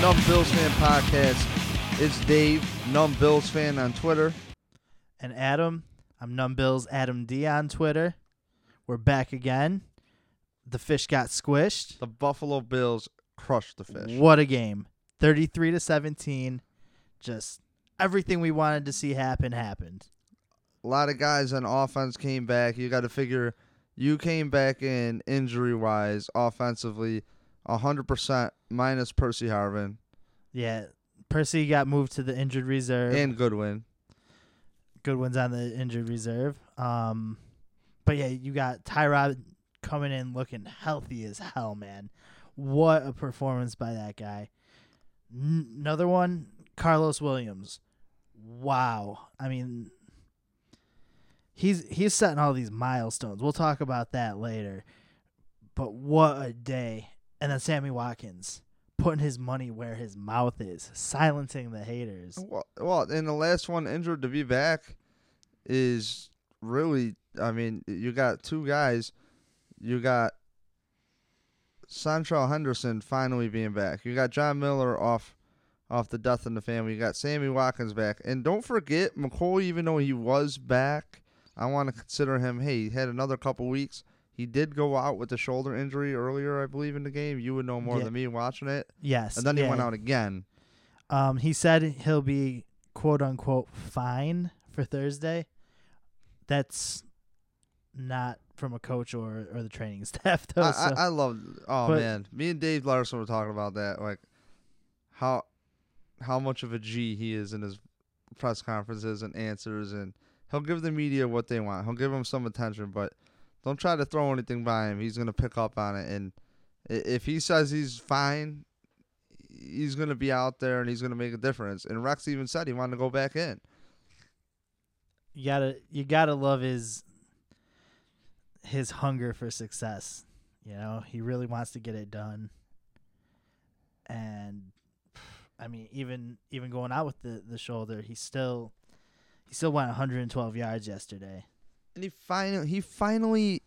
Numb Bills Fan Podcast. It's Dave, Numb Bills Fan on Twitter. And Adam, I'm Numbill's Adam D on Twitter. We're back again. The fish got squished. The Buffalo Bills crushed the fish. What a game. 33 to 17. Just everything we wanted to see happen happened. A lot of guys on offense came back. You got to figure you came back in injury wise, offensively, 100% minus Percy Harvin Yeah. Percy got moved to the injured reserve. and Goodwin. Goodwin's on the injured reserve. Um, but yeah, you got Tyrod coming in looking healthy as hell, man. What a performance by that guy. N- another one, Carlos Williams. Wow. I mean, he's he's setting all these milestones. We'll talk about that later. But what a day. And then Sammy Watkins putting his money where his mouth is, silencing the haters. Well, well, and the last one injured to be back is really. I mean, you got two guys. You got Seantrel Henderson finally being back. You got John Miller off, off the death in the family. You got Sammy Watkins back, and don't forget McCoy. Even though he was back, I want to consider him. Hey, he had another couple weeks. He did go out with a shoulder injury earlier, I believe, in the game. You would know more Yeah. than me watching it. Yes. And then he yeah. went out again. Um, he said he'll be quote unquote fine for Thursday. That's not from a coach or, or the training staff though. I, so. I, I love. Oh But- man, me and Dave Larson were talking about that, like how how much of a G he is in his press conferences and answers, and he'll give the media what they want. He'll give them some attention, but don't try to throw anything by him. He's gonna pick up on it, and if he says he's fine, he's gonna be out there and he's gonna make a difference. And Rex even said he wanted to go back in. you gotta you gotta love his his hunger for success. You know, he really wants to get it done. And I mean, even even going out with the, the shoulder, he still he still went 112 yards yesterday. And he finally he finally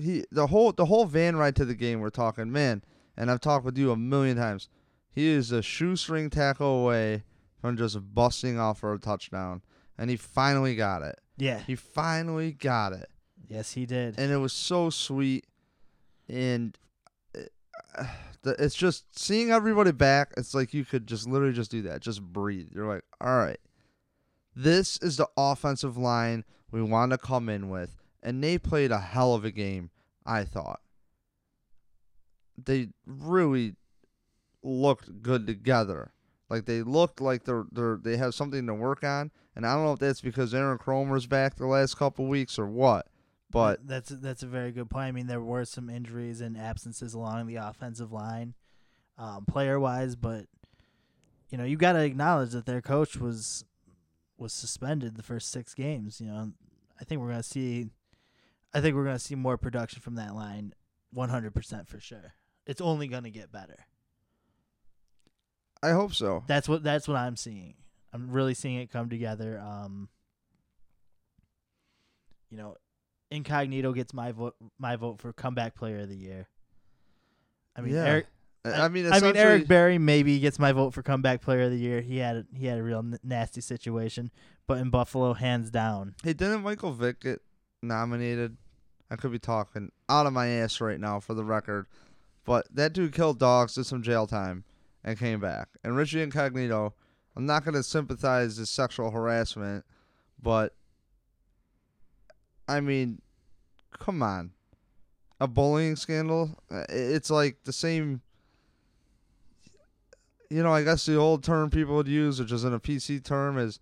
he the whole the whole van ride to the game we're talking man and i've talked with you a million times he is a shoestring tackle away from just busting off for a touchdown and he finally got it Yeah. he finally got it Yes, he did. and it was so sweet and uh, the- it's just seeing everybody back it's like you could just literally just do that just breathe you're like all right this is the offensive line we want to come in with and they played a hell of a game i thought they really looked good together like they looked like they're, they're they have something to work on and i don't know if that's because aaron kromer's back the last couple weeks or what but that's that's a very good point. I mean, there were some injuries and absences along the offensive line, um, player wise, but you know you got to acknowledge that their coach was was suspended the first six games. You know, I think we're gonna see, I think we're gonna see more production from that line, one hundred percent for sure. It's only gonna get better. i hope so That's what that's what I'm seeing. I'm really seeing it come together. Um, you know, Incognito gets my vote my vote for comeback player of the year. I mean, Yeah. Eric. I, I mean, I mean, Eric Berry maybe gets my vote for comeback player of the year. He had a, he had a real n- nasty situation, but in Buffalo, hands down. Hey, didn't Michael Vick get nominated? I could be talking out of my ass right now for the record, but that dude killed dogs, did some jail time, and came back. And Richie Incognito, I'm not going to sympathize with sexual harassment, but I mean, come on. A bullying scandal? It's like the same. You know, I guess the old term people would use, which is in a PC term, is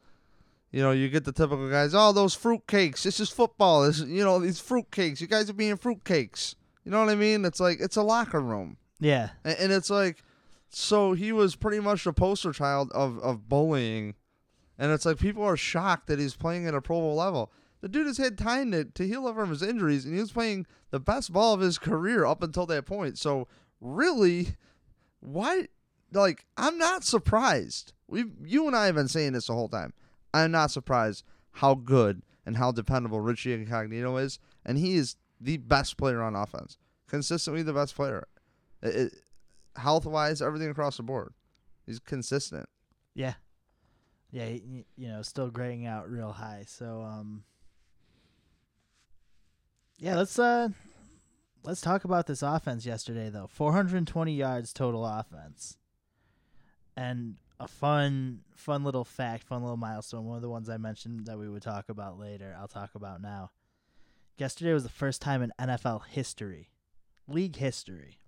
you know, you get the typical guys, oh, those fruitcakes. This is football. This, you know, these fruitcakes. You guys are being fruitcakes. You know what I mean? It's like it's a locker room, Yeah, and, and it's like, so he was pretty much the poster child of of bullying, and it's like people are shocked that he's playing at a Pro Bowl level. The dude has had time to, to heal up from his injuries, and he was playing the best ball of his career up until that point. So really, why? Like, I'm not surprised. We, you and I have been saying this the whole time. I'm not surprised how good and how dependable Richie Incognito is, and he is the best player on offense, consistently the best player. Health wise, everything across the board. He's consistent. Yeah. Yeah, he- you know, still grading out real high. So um Yeah, let's uh let's talk about this offense yesterday though. 420 yards total offense. And a fun fun little fact, fun little milestone, one of the ones I mentioned that we would talk about later, I'll talk about now. Yesterday was the first time in NFL history, league history,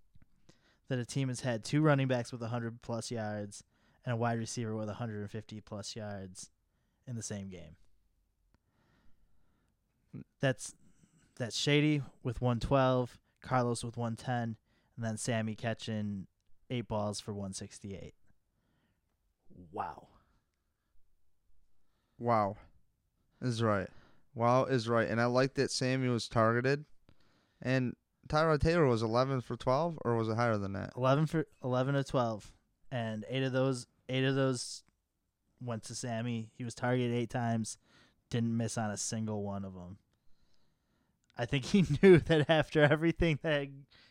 that a team has had two running backs with 100 plus yards and a wide receiver with 150 plus yards in the same game. That's that's Shady with 112, Carlos with 110, and then Sammy catching eight balls for 168. Wow. Wow, is right. Wow is right, and I like that Sammy was targeted, and Tyrod Taylor was 11 for 12, or was it higher than that? 11 for 11 to 12 and eight of those eight of those went to Sammy. He was targeted 8 times, didn't miss on a single one of them. I think he knew that after everything that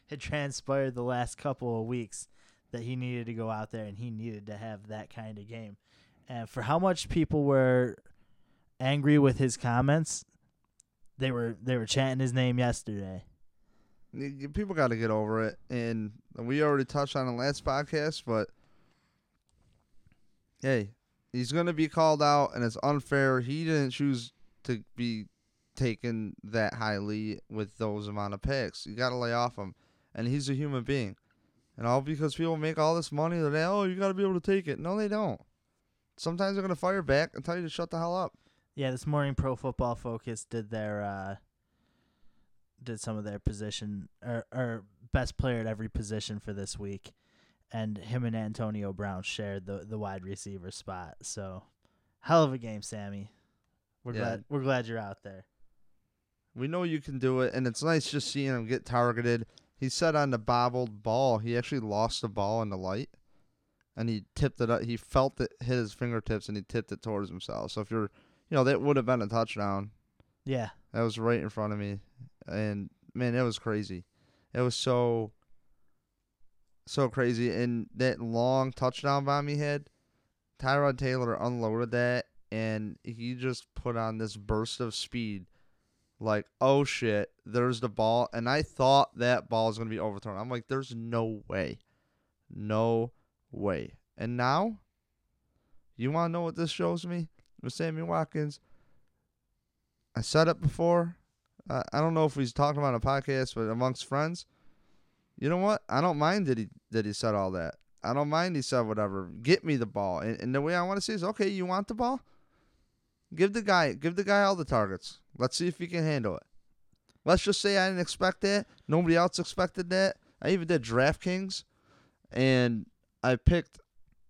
had transpired the last couple of weeks that he needed to go out there and he needed to have that kind of game. And for how much people were angry with his comments, they were they were chanting his name yesterday. People got to get over it, and we already touched on the last podcast, but hey, he's gonna be called out, and it's unfair. He didn't choose to be taken that highly with those amount of picks. You got to lay off him, and he's a human being. And all because people make all this money, they're like, oh you got to be able to take it. No, they don't. Sometimes they're gonna fire back and tell you to shut the hell up. Yeah, this morning Pro Football Focus did their uh did some of their position or or best player at every position for this week. And him and Antonio Brown shared the the wide receiver spot. So hell of a game, Sammy. We're Yeah. glad we're glad you're out there. We know you can do it, and it's nice just seeing him get targeted. He said on the bobbled ball, he actually lost the ball in the light, and he tipped it up. He felt it hit his fingertips, and he tipped it towards himself. So if you're, you know, that would have been a touchdown. Yeah. That was right in front of me, and man, it was crazy. It was so, so crazy. And that long touchdown bomb he had, Tyrod Taylor unloaded that, and he just put on this burst of speed. Like, oh shit, there's the ball, and I thought that ball was gonna be overthrown. I'm like, there's no way, no way. And now, you want to know what this shows me with Sammy Watkins? I said it before. Uh, I don't know if he's talking about a podcast, but amongst friends, you know what? I don't mind that he that he said all that. I don't mind he said whatever. Get me the ball, and, and the way I want to see is okay. You want the ball? Give the guy give the guy all the targets. Let's see if he can handle it. Let's just say I didn't expect that. Nobody else expected that. I even did DraftKings, and I picked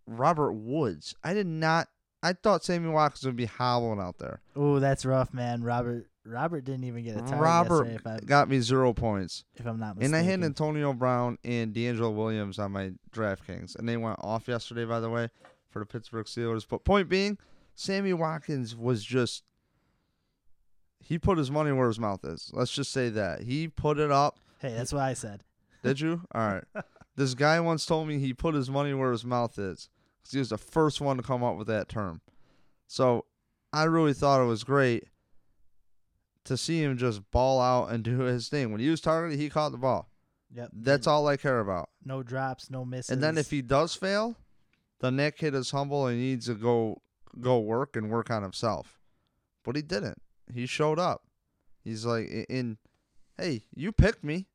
Robert Woods. I did not. I thought Sammy Watkins would be howling out there. Oh, that's rough, man. Robert Robert didn't even get a target Robert got me zero points. if I'm not mistaken. And. I had Antonio Brown and DeAngelo Williams on my DraftKings, and they went off yesterday, by the way, for the Pittsburgh Steelers. But point being, Sammy Watkins was just he put his money where his mouth is. Let's just say that he put it up. hey, that's what I said. Did you? All right. This guy once told me he put his money where his mouth is because he was the first one to come up with that term. So I really thought it was great to see him just ball out and do his thing. When he was targeted, he caught the ball. Yep. That's all I care about. No drops, no misses. And then if he does fail, then that kid is humble and he needs to go go work and work on himself. But he didn't. He showed up. He's like in hey, you picked me.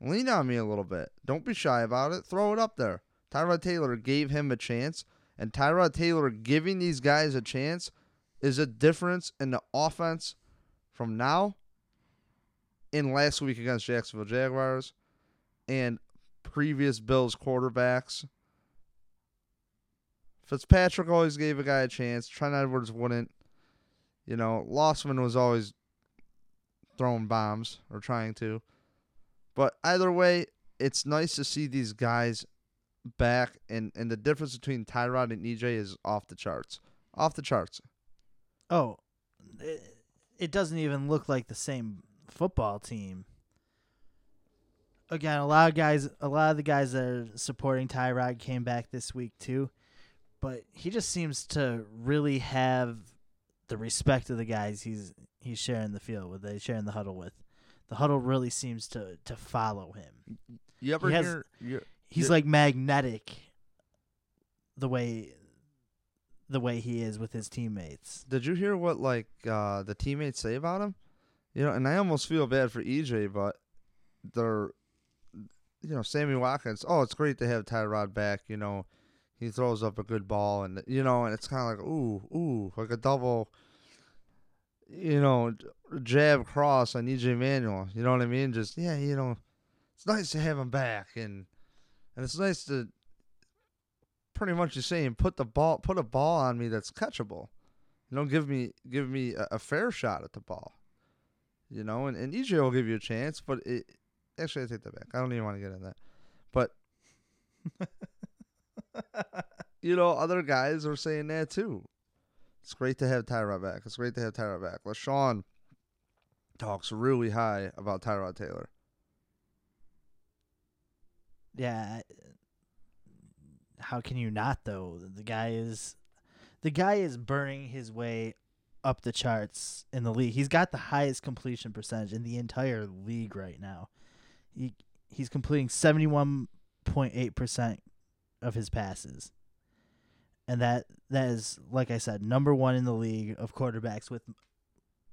Lean on me a little bit. Don't be shy about it. Throw it up there. Tyrod Taylor gave him a chance, and Tyrod Taylor giving these guys a chance is a difference in the offense from now in last week against Jacksonville Jaguars and previous Bills quarterbacks. Fitzpatrick always gave a guy a chance. Trent Edwards wouldn't. You know, Losman was always throwing bombs or trying to. But either way, it's nice to see these guys back, and, and the difference between Tyrod and EJ is off the charts. Off the charts. Oh, it, it doesn't even look like the same football team. again, a lot of guys, a lot of the guys that are supporting Tyrod came back this week too, but he just seems to really have the respect of the guys he's he's sharing the field with, he's sharing the huddle with. The huddle really seems to to follow him. You ever He has- hear? You, He's Yeah. like magnetic. The way, the way he is with his teammates. did you hear what like uh, the teammates say about him? You know, and I almost feel bad for EJ, but they're, you know, Sammy Watkins. Oh, it's great to have Tyrod back. You know, he throws up a good ball, and you know, and it's kind of like ooh, ooh, like a double. You know, jab cross on EJ Manuel. You know what I mean? Just yeah, you know, it's nice to have him back, and and it's nice to. Pretty much, you're saying put the ball, put a ball on me that's catchable. You know, give me give me a, a fair shot at the ball. You know, and, and EJ will give you a chance, but it actually I take that back. I don't even want to get in that. But you know, other guys are saying that too. It's great to have Tyrod back. It's great to have Tyrod back. LeSean talks really high about Tyrod Taylor. Yeah. How can you not though? The guy is the guy is burning his way up the charts in the league. He's got the highest completion percentage in the entire league right now. He he's completing 71.8% of his passes. And that that is like I said, number 1 in the league of quarterbacks with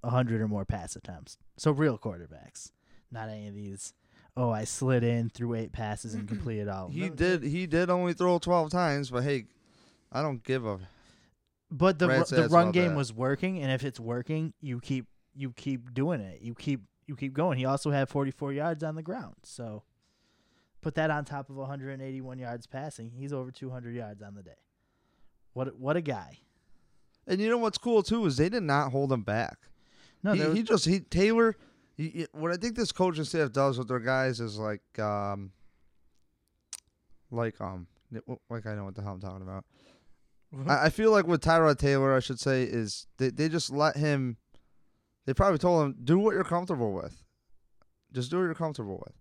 100 or more pass attempts. So real quarterbacks, not any of these oh, I slid in through eight passes and completed all. He No, did he did only throw twelve times, but hey, I don't give a but the ru- Rat's the ass run about game that. was working, and if it's working, you keep you keep doing it. You keep you keep going. He also had 44 yards on the ground, so put that on top of 181 yards passing. He's over 200 yards on the day. What a- what a guy! And you know what's cool too is they did not hold him back. No, he, was- he just he Taylor. He, he- what I think this coaching staff does with their guys is like um, like um, like I know what the hell I'm talking about. I, I feel like with Tyrod Taylor, I should say, is they they just let him. They probably told him do what you're comfortable with. Just do what you're comfortable with.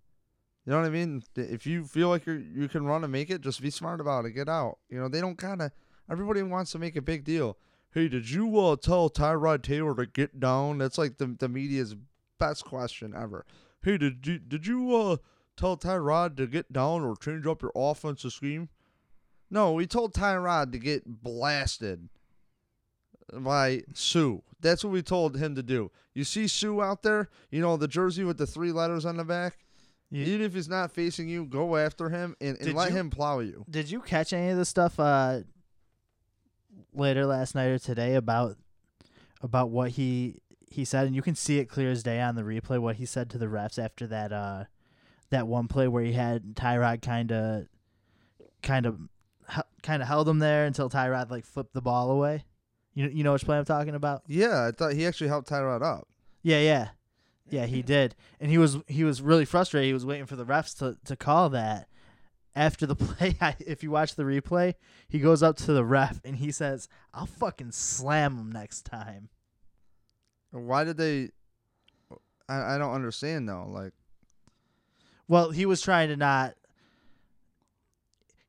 You know what I mean? If you feel like you you can run and make it, just be smart about it. Get out. You know they don't kind of. Everybody wants to make a big deal. Hey, did you uh, tell Tyrod Taylor to get down? That's like the the media's best question ever. Hey, did you did you uh tell Tyrod to get down or change up your offensive scheme? No, we told Tyrod to get blasted by Suh. That's what we told him to do. You see Suh out there, you know, the jersey with the three letters on the back? You- Even if he's not facing you, go after him and, and Did let you- him plow you. Did you catch any of the stuff uh later last night or today about about what he he said and you can see it clear as day on the replay what he said to the refs after that uh that one play where he had Tyrod kind of kind of kind of held him there until Tyrod like flipped the ball away. You you know which play I'm talking about? Yeah, I thought he actually helped Tyrod up. Yeah, yeah. Yeah, he did. And he was he was really frustrated. He was waiting for the refs to, to call that. After the play, I, if you watch the replay, he goes up to the ref and he says, "I'll fucking slam him next time." Why did they? I, I don't understand though. Like, Well, he was trying to not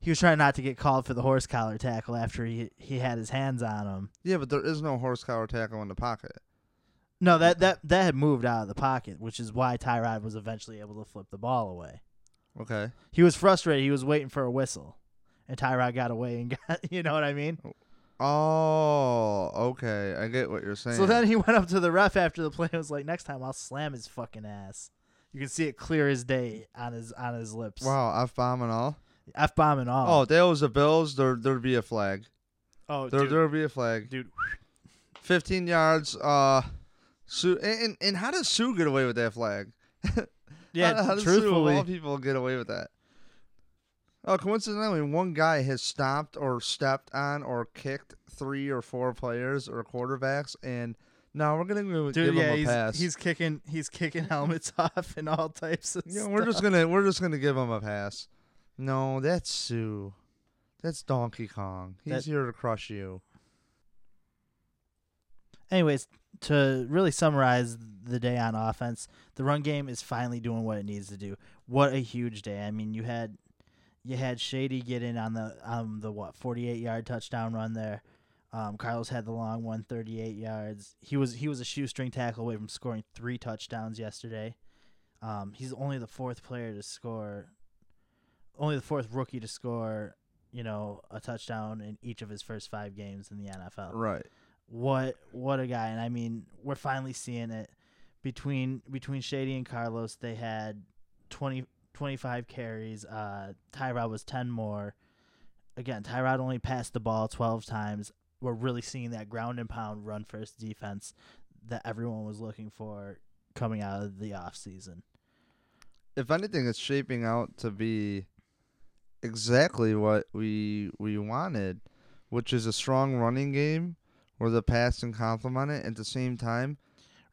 he was trying not to get called for the horse collar tackle after he he had his hands on him. yeah, but there is no horse collar tackle in the pocket. No, that that that had moved out of the pocket, which is why Tyrod was eventually able to flip the ball away. Okay. He was frustrated. He was waiting for a whistle, and Tyrod got away and got. You know what I mean? Oh, okay. I get what you're saying. So then he went up to the ref after the play and was like, "Next time I'll slam his fucking ass." You can see it clear as day on his on his lips. wow, f bomb and all. F bomb and all. Oh, if that was the Bills. There, there'd be a flag. oh, There, dude, there'd be a flag. dude. 15 yards. Uh, Suh, and, and- how does Suh get away with that flag? Yeah, how, how does Suh of all people get away with that? Oh, coincidentally, one guy has stomped or stepped on or kicked three or four players or quarterbacks, and now we're gonna give dude. Yeah, him a he's pass. he's kicking he's kicking helmets off and all types of yeah, stuff. we're just gonna we're just gonna give him a pass. No, that's Suh. That's Donkey Kong. He's That- here to crush you. Anyways, to really summarize the day on offense, the run game is finally doing what it needs to do. What a huge day! I mean, you had you had Shady get in on the um the what forty eight yard touchdown run there. Um, Carlos had the long one, 38 yards. He was he was a shoestring tackle away from scoring three touchdowns yesterday. Um, he's only the fourth player to score, only the fourth rookie to score, you know, a touchdown in each of his first five games in the NFL. Right. What what a guy! And I mean, we're finally seeing it between between Shady and Carlos. They had 20, 25 carries. Uh, Tyrod was ten more. Again, Tyrod only passed the ball twelve times. We're really seeing that ground and pound run first defense that everyone was looking for coming out of the off season. If anything, it's shaping out to be exactly what we we wanted, which is a strong running game where the pass and complement it at the same time.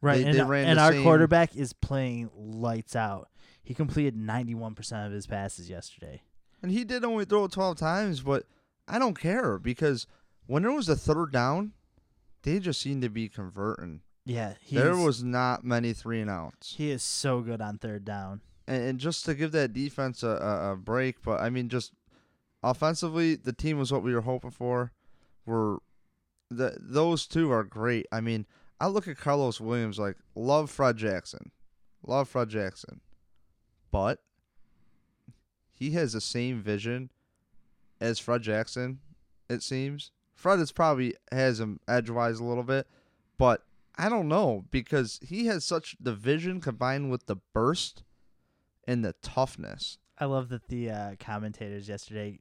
Right, They- and, they and the our same- quarterback is playing lights out. He completed ninety one percent of his passes yesterday. And he did only throw it 12 times, but I don't care because when there was a third down, they just seemed to be converting. Yeah, there was not many three and outs. he is so good on third down. And, and just to give that defense a, a, a break, but I mean, just offensively, the team was what we were hoping for. We're the those two are great. I mean, I look at Carlos Williams like love Fred Jackson, love Fred Jackson, but he has the same vision as Fred Jackson. It seems Fred is probably has him edgewise a little bit, but I don't know because he has such the vision combined with the burst and the toughness. I love that the uh, commentators yesterday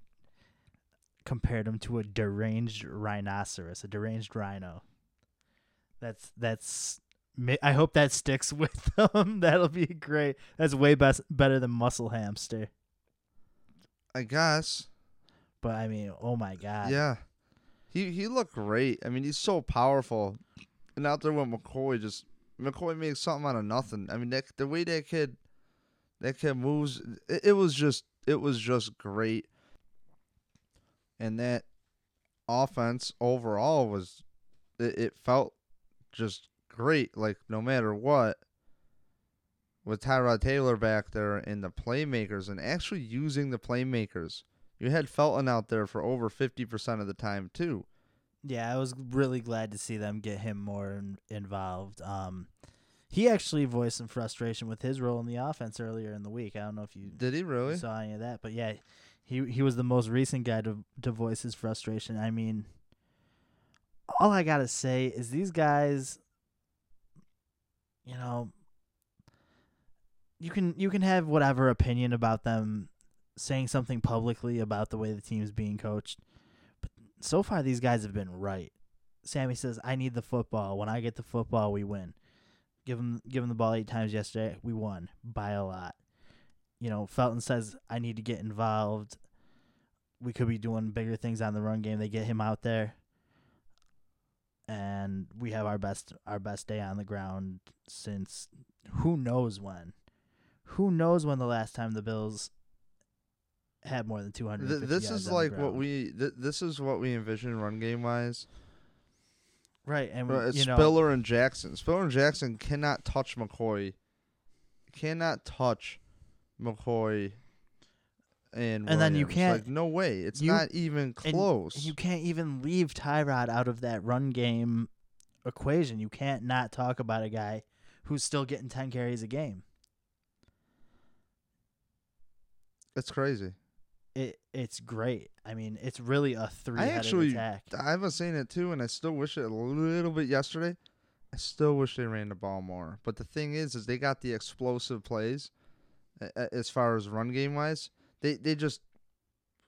compared him to a deranged rhinoceros, a deranged rhino. That's that's. I hope that sticks with them. That'll be great. That's way best better than muscle hamster. I guess. But I mean, oh my god. Yeah. He he looked great. I mean, he's so powerful. And out there with McCoy, just McCoy makes something out of nothing. I mean, that, the way that kid, that kid moves, it, it was just it was just great. And that offense overall was, it, it felt just great. Like no matter what, with Tyrod Taylor back there and the playmakers, and actually using the playmakers. You had Felton out there for over 50% of the time, too. Yeah, I was really glad to see them get him more in, involved. Um, he actually voiced some frustration with his role in the offense earlier in the week. I don't know if you Did he really? saw any of that, but yeah, he he was the most recent guy to to voice his frustration. I mean, all I gotta say is these guys, you know, you can you can have whatever opinion about them saying something publicly about the way the team's being coached, but so far these guys have been right. Sammy says, "I need the football. When I get the football, we win." Give him give him the ball eight times yesterday. We won by a lot you know, Felton says I need to get involved. We could be doing bigger things on the run game. They get him out there, and we have our best our best day on the ground since who knows when. Who knows when the last time the Bills had more than two hundred? This is like what we. Th- this is what we envision run game wise. right, and Uh, It's you know, Spiller and Jackson. Spiller and Jackson cannot touch McCoy. Cannot touch McCoy. And And then you can't- like no way. It's you- not even close. you can't even leave Tyrod out of that run game equation. You can't not talk about a guy who's still getting ten carries a game. it's crazy. it it's great. I mean, it's really a three-headed actually- attack. I was seen it too, and I still wish it a little bit yesterday. I still wish they ran the ball more. But the thing is, is they got the explosive plays as far as run game wise. They they just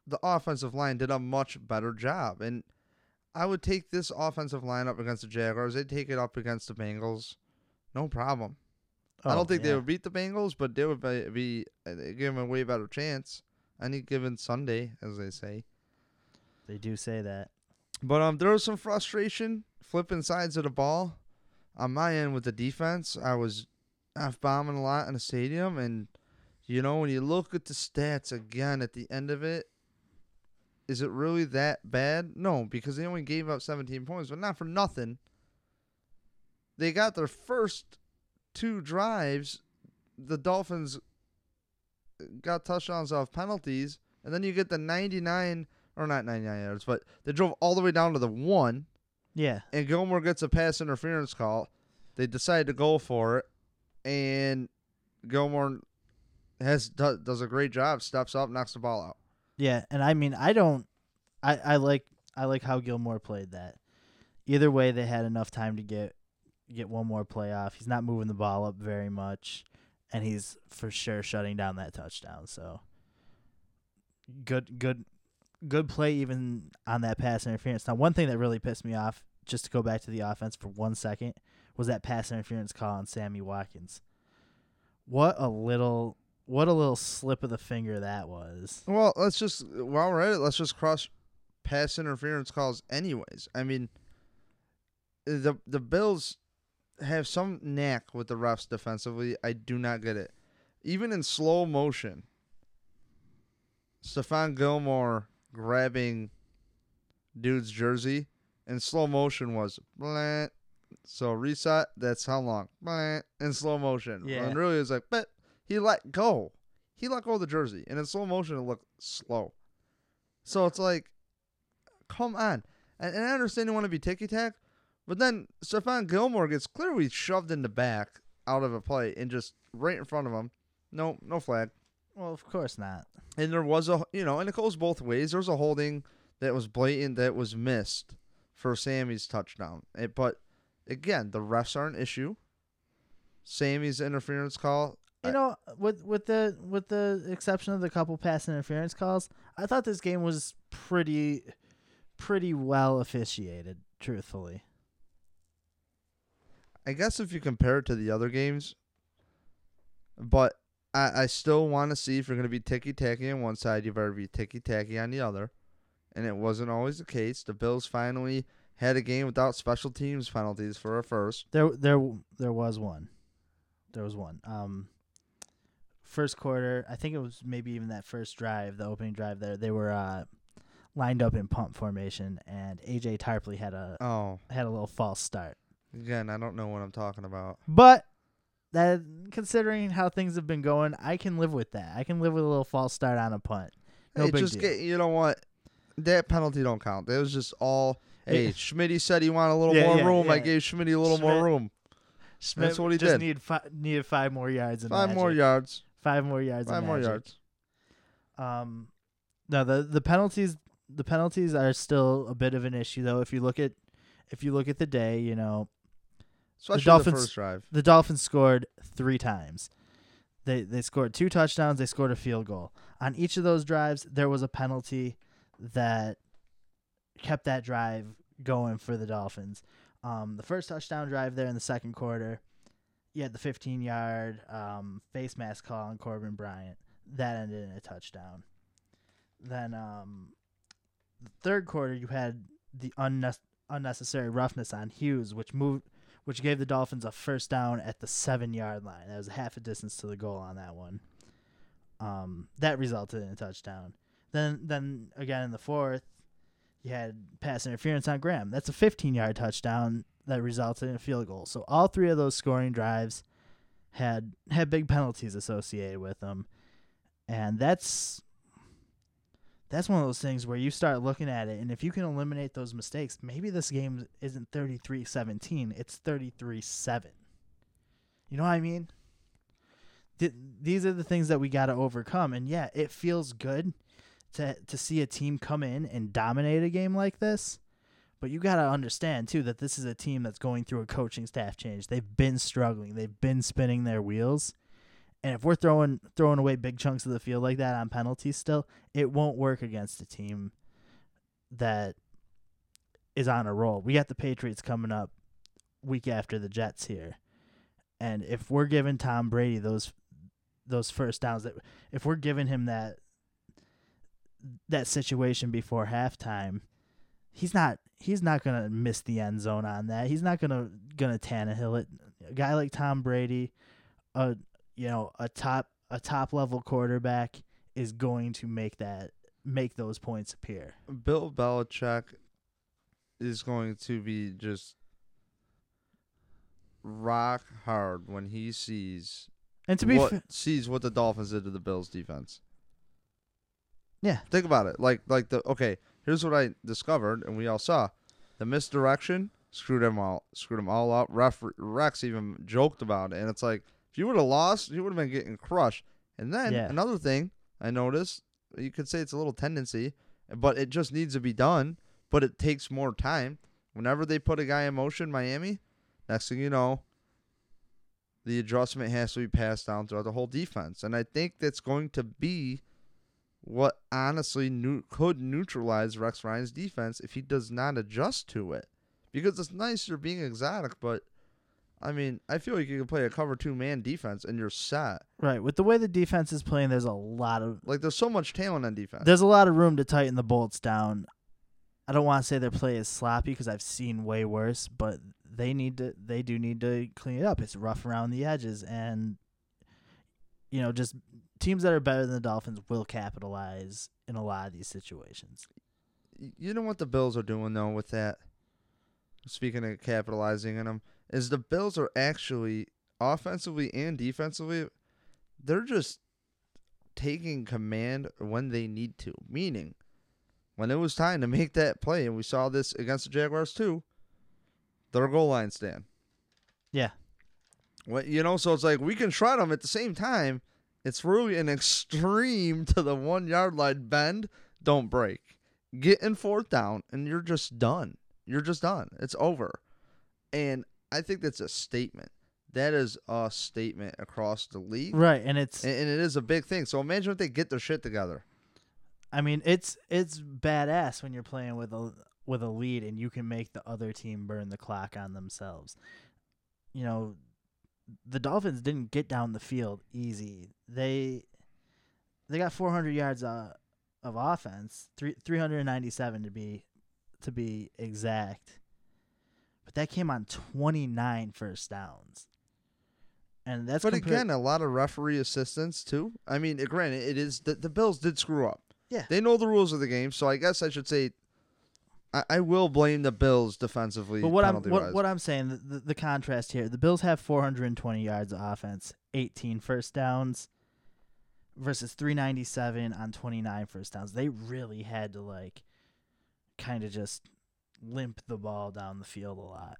the offensive line did a much better job, and I would take this offensive line up against the Jaguars. They'd take it up against the Bengals, no problem. I Oh, don't think they would beat the Bengals, but they would be, be uh, give them a way better chance any given Sunday, as they say. They do say that. But um, there was some frustration flipping sides of the ball on my end with the defense. I was f bombing a lot in the stadium, and you know when you look at the stats again at the end of it, is it really that bad? No, because they only gave up 17 points, but not for nothing. they got their first two drives. The Dolphins got touchdowns off penalties, and then you get the 99 or not 99 yards, but they drove all the way down to the one, Yeah. and Gilmore gets a pass interference call. They decide to go for it, and Gilmore has does, does a great job. Steps up, knocks the ball out. Yeah, and I mean, I don't, I, I like, I like how Gilmore played that. Either way, they had enough time to get, get one more play off. He's not moving the ball up very much, and he's for sure shutting down that touchdown. So, good, good, good play even on that pass interference. Now, one thing that really pissed me off, just to go back to the offense for one second, was that pass interference call on Sammy Watkins. What a little, what a little slip of the finger that was. Well, let's just while we're at it, let's just cross pass interference calls anyways. I mean the the Bills have some knack with the refs defensively. I do not get it. Even in slow motion, Stephon Gilmore grabbing dude's jersey in slow motion was blah. So reset, that's how long? Blah, in slow motion. Yeah. And really it was like, but he let go. He let go of the jersey. And in slow motion it looked slow. So it's like, come on. And, and I understand you want to be ticky tack, but then Stephon Gilmore gets clearly shoved in the back out of a play and just right in front of him. No, no flag. Well, of course not. And there was a, you know, and it goes both ways. There was a holding that was blatant that was missed for Sammy's touchdown. It, but again, the refs are an issue. Sammy's interference call. You I- know, with with the with the exception of the couple pass interference calls, I thought this game was pretty pretty well officiated, truthfully. I guess if you compare it to the other games, but I, I still want to see if you're going to be ticky tacky on one side, you better be ticky tacky on the other. And it wasn't always the case. The Bills finally had a game without special teams penalties for a first. There there there was one. There was one. Um first quarter, I think it was maybe even that first drive, the opening drive there, they were uh lined up in punt formation and AJ Tarpley had a Oh, had a little false start. again, I don't know what I'm talking about. But that considering how things have been going, I can live with that. I can live with a little false start on a punt. No hey, big just deal. get you know what? That penalty don't count. It was just all. Hey, Yeah. Schmidt said he wanted a little Yeah, more yeah, room. I gave Schmidt a little more room. Schmidt That's what he just did. Need fi- needed five more yards. And Five more yards. Five more yards. Five more yards. Um, no, the the penalties the penalties are still a bit of an issue though. If you look at if you look at the day, you know Especially the, Dolphins- first drive. the Dolphins scored three times. They they scored two touchdowns. They scored a field goal on each of those drives. There was a penalty that kept that drive going for the Dolphins. Um, the first touchdown drive there in the second quarter, you had the 15 yard um, face mask call on Corbin Bryant that ended in a touchdown. Then um, the third quarter, you had the unne- unnecessary roughness on Hughes, which moved which gave the Dolphins a first down at the seven yard line. That was half a distance to the goal on that one. Um, that resulted in a touchdown. Then, then again in the fourth, you had pass interference on Graham. That's a 15 yard touchdown that resulted in a field goal. So all three of those scoring drives had had big penalties associated with them, and that's that's one of those things where you start looking at it and if you can eliminate those mistakes maybe this game isn't 33-17 it's 33-7 you know what i mean Th- these are the things that we got to overcome and yeah it feels good to to see a team come in and dominate a game like this but you got to understand too that this is a team that's going through a coaching staff change they've been struggling they've been spinning their wheels and if we're throwing throwing away big chunks of the field like that on penalties still, it won't work against a team that is on a roll. We got the Patriots coming up week after the Jets here. And if we're giving Tom Brady those those first downs that if we're giving him that that situation before halftime, he's not he's not gonna miss the end zone on that. He's not gonna gonna Tannehill it. A guy like Tom Brady, a you know a top a top level quarterback is going to make that make those points appear. Bill Belichick is going to be just rock hard when he sees And to be what fa- sees what the Dolphins did to the Bills defense. Yeah. Think about it. Like like the okay, here's what I discovered and we all saw. The misdirection screwed them all screwed them all up. Ref Rex even joked about it and it's like if you would have lost, you would have been getting crushed. And then Yeah. another thing I noticed, you could say it's a little tendency, but it just needs to be done, but it takes more time. Whenever they put a guy in motion, Miami, next thing you know, the adjustment has to be passed down throughout the whole defense. And I think that's going to be what honestly nu- could neutralize Rex Ryan's defense if he does not adjust to it. Because it's nice you're being exotic, but I mean, I feel like you can play a cover two man defense and you're set. right with the way the defense is playing, there's a lot of Like there's so much talent on defense. there's a lot of room to tighten the bolts down. I don't want to say their play is sloppy because I've seen way worse, but they need to they do need to clean it up. It's rough around the edges, and you know, just teams that are better than the Dolphins will capitalize in a lot of these situations. You know what the Bills are doing though with that? Speaking of capitalizing in them, is the Bills are actually offensively and defensively, they're just taking command when they need to. Meaning, when it was time to make that play, and we saw this against the Jaguars too, their goal line stand. Yeah. What you know, so it's like we can shred them at the same time. It's really an extreme to the one yard line bend. Don't break. Get in fourth down, and you're just done. You're just done. It's over. And I think that's a statement. That is a statement across the league, Right, and it's and, and it is a big thing. So imagine if they get their shit together. I mean, it's it's badass when you're playing with a with a lead and you can make the other team burn the clock on themselves. You know, the Dolphins didn't get down the field easy. They they got 400 yards uh, of offense, three 397 to be to be exact. But that came on 29 first downs. And that's but again, a lot of referee assistance too. I mean, granted, it is the, the Bills did screw up. Yeah. they know the rules of the game, so I guess I should say. I, I will blame the Bills defensively. But what I'm what, what I'm saying, the, the, contrast here, the Bills have 420 yards of offense, 18 first downs, versus 397 on 29 first downs. They really had to like, kind of just limp the ball down the field a lot.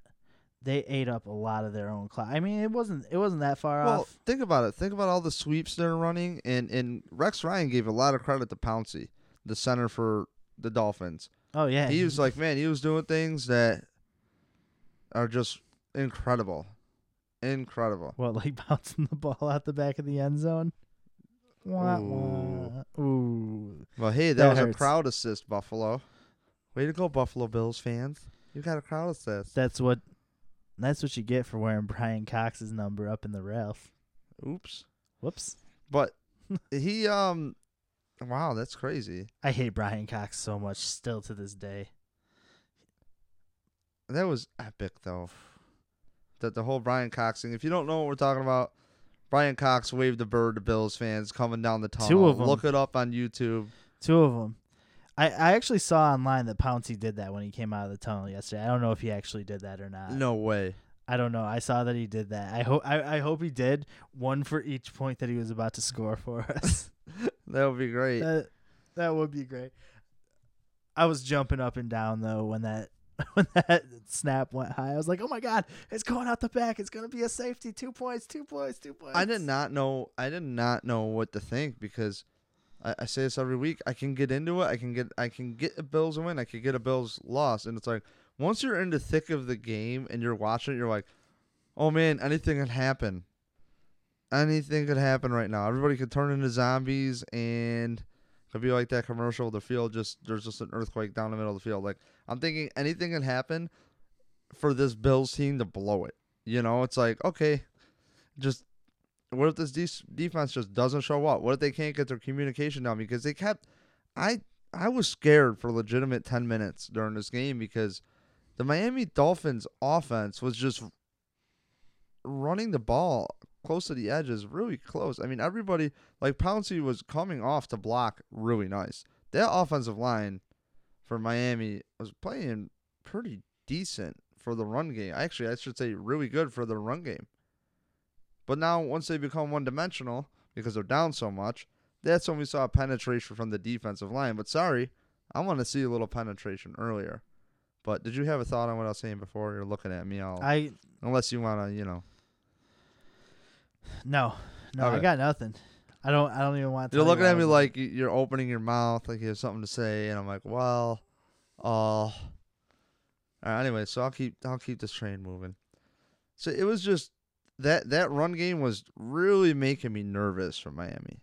They ate up a lot of their own clock. I mean, it wasn't it wasn't that far Well, off. think about it. Think about all the sweeps they're running, and and Rex Ryan gave a lot of credit to Pouncey, the center for the Dolphins. Oh yeah, He was like, man, he was doing things that are just incredible, incredible. what like bouncing the ball out the back of the end zone. Wah, wah. Ooh. Well, hey, that, That was hurts. a crowd assist, Buffalo. Way to go, Buffalo Bills fans! You got a crowd assist. That's what that's what you get for wearing Brian Cox's number up in the Ralph. Oops. Whoops. But he um, wow, that's crazy. I hate Brian Cox so much still to this day. That was epic, though. That the whole Brian Cox thing. If you don't know what we're talking about, Brian Cox waved the bird to Bills fans coming down the tunnel. of 'em. Look it up on YouTube. Two of them. I, I actually saw online that Pouncey did that when he came out of the tunnel yesterday. I don't know if he actually did that or not. No way. I don't know. I saw that he did that. I hope I, I hope he did one for each point that he was about to score for us. That would be great. that that would be great. I was jumping up and down though when that when that snap went high. I was like, "Oh my god, it's going out the back. It's going to be a safety. 2 points, 2 points, 2 points." I did not know. I did not know what to think because I, I say this every week. I can get into it. I can get. I can get a Bills win. I can get a Bills loss. And it's like once you're in the thick of the game and you're watching it, you're like, oh man, anything can happen. Anything could happen right now. Everybody could turn into zombies and could be like that commercial. The field just there's just an earthquake down the middle of the field. Like I'm thinking anything can happen for this Bills team to blow it. You know, it's like okay, just what if this de- defense just doesn't show up? What if they can't get their communication down? Because they kept, I I was scared for legitimate ten minutes during this game because the Miami Dolphins offense was just running the ball close to the edges, really close. I mean, everybody like Pouncey was coming off to block really nice. That offensive line for Miami was playing pretty decent for the run game. Actually, I should say really good for the run game. But now, once they become one dimensional because they're down so much, that's when we saw penetration from the defensive line. But sorry, I want to see a little penetration earlier. But did you have a thought on what I was saying before? You're looking at me all. I unless you want to, you know. No, no, I got nothing. I don't. I don't even want. to You're tell looking at me was- like y- you're opening your mouth, like you have something to say, and I'm like, well, uh. All right, anyway, so I'll keep I'll keep this train moving. So it was just that that run game was really making me nervous for Miami.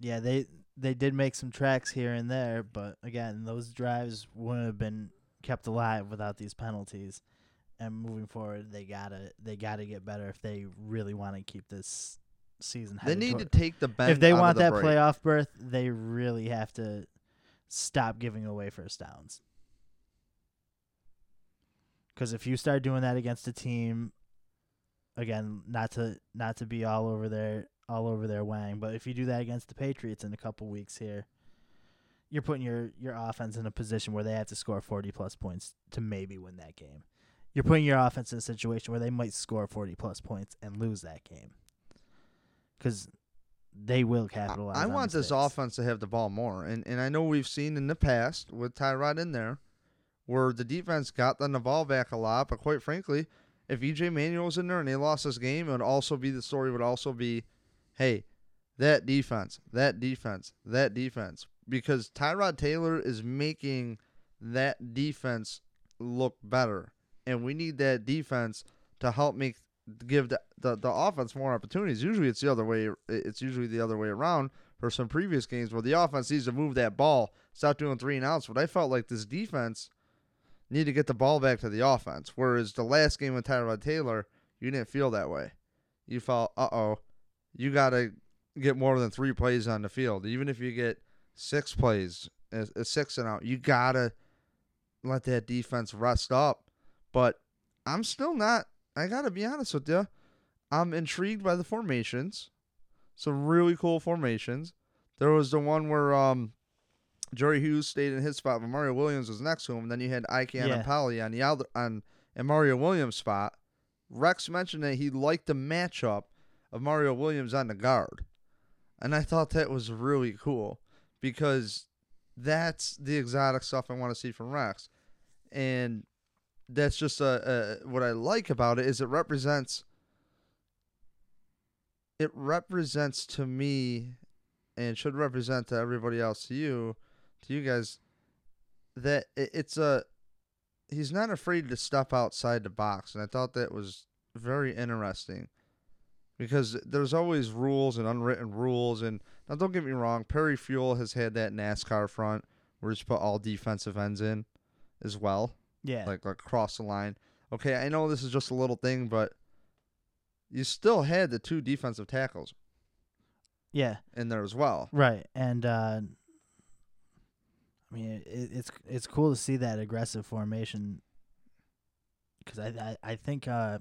Yeah, they they did make some tracks here and there, but again, those drives wouldn't have been kept alive without these penalties. And moving forward, they gotta they gotta get better if they really want to keep this season. They need toward- to take the bend. if they want the that break. playoff berth, they really have to stop giving away first downs. Because if you start doing that against a team, again, not to not to be all over their all over their wang, but if you do that against the Patriots in a couple weeks here, you're putting your your offense in a position where they have to score 40 plus points to maybe win that game. You're putting your offense in a situation where they might score 40 plus points and lose that game. Cuz they will capitalize. I on want this offense to have the ball more, and and I know we've seen in the past with Tyrod in there, where the defense got the ball back a lot. But quite frankly, if EJ Manuel's in there and they lost this game, it would also be the story would also be, hey, that defense, that defense, that defense, because Tyrod Taylor is making that defense look better, and we need that defense to help make give the, the, the offense more opportunities. Usually it's the other way. It's usually the other way around for some previous games where the offense needs to move that ball, stop doing three and outs. But I felt like this defense need to get the ball back to the offense. Whereas the last game with Tyrod Taylor, you didn't feel that way. You felt, uh oh, you got to get more than three plays on the field. Even if you get six plays, a, a six and out, you got to let that defense rest up. But I'm still not, I got to be honest with you. I'm intrigued by the formations. Some really cool formations. There was the one where um, Jerry Hughes stayed in his spot, but Mario Williams was next to him. And then you had Ike Yeah. Enemkpali on the other on in Mario Williams' spot. Rex mentioned that he liked the matchup of Mario Williams on the guard, and I thought that was really cool because that's the exotic stuff I want to see from Rex, and that's just a, a what I like about it is it represents it represents to me and should represent to everybody else to you to you guys that it, it's a he's not afraid to step outside the box and i thought that was very interesting because there's always rules and unwritten rules and now don't get me wrong Perry Fewell has had that nascar front where he's put all defensive ends in as well Yeah. like like across the line. Okay, I know this is just a little thing, but you still had the two defensive tackles yeah. in there as well. Right. And uh I mean, it, it's it's cool to see that aggressive formation cuz I, I I think uh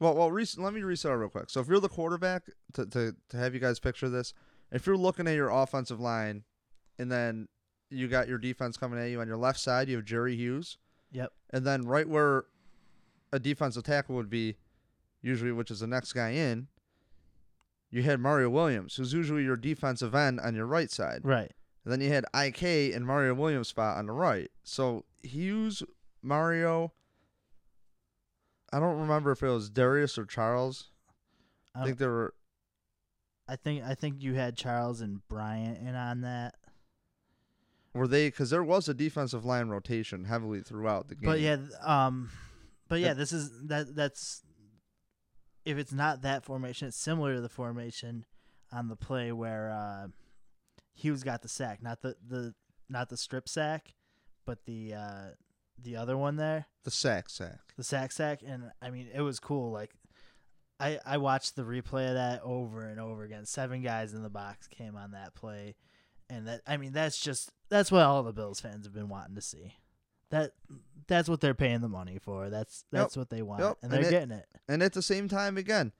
Well, well, let me reset it real quick. So if you're the quarterback, to, to to have you guys picture this, if you're looking at your offensive line, and then you got your defense coming at you on your left side, you have Jerry Hughes. Yep. And then right where a defensive tackle would be, usually, which is the next guy in, you had Mario Williams, who's usually your defensive end on your right side. right. And then you had IK and Mario Williams spot on the right. So Hughes, Mario. I don't remember if it was Darius or Charles. I, I think there were. I think I think you had Charles and Bryant in on that. Were they? Because there was a defensive line rotation heavily throughout the game. But yeah, um but yeah, this is that that's if it's not that formation, it's similar to the formation on the play where uh Hughes got the sack, not the the not the strip sack, but the uh the other one there, the sack sack. the sack sack and I mean, it was cool like I I watched the replay of that over and over again. Seven guys in the box came on that play. And that I mean that's just that's what all the Bills fans have been wanting to see. That that's what they're paying the money for. That's that's what they want, Yep. and And they're it- getting it. And at the same time, again,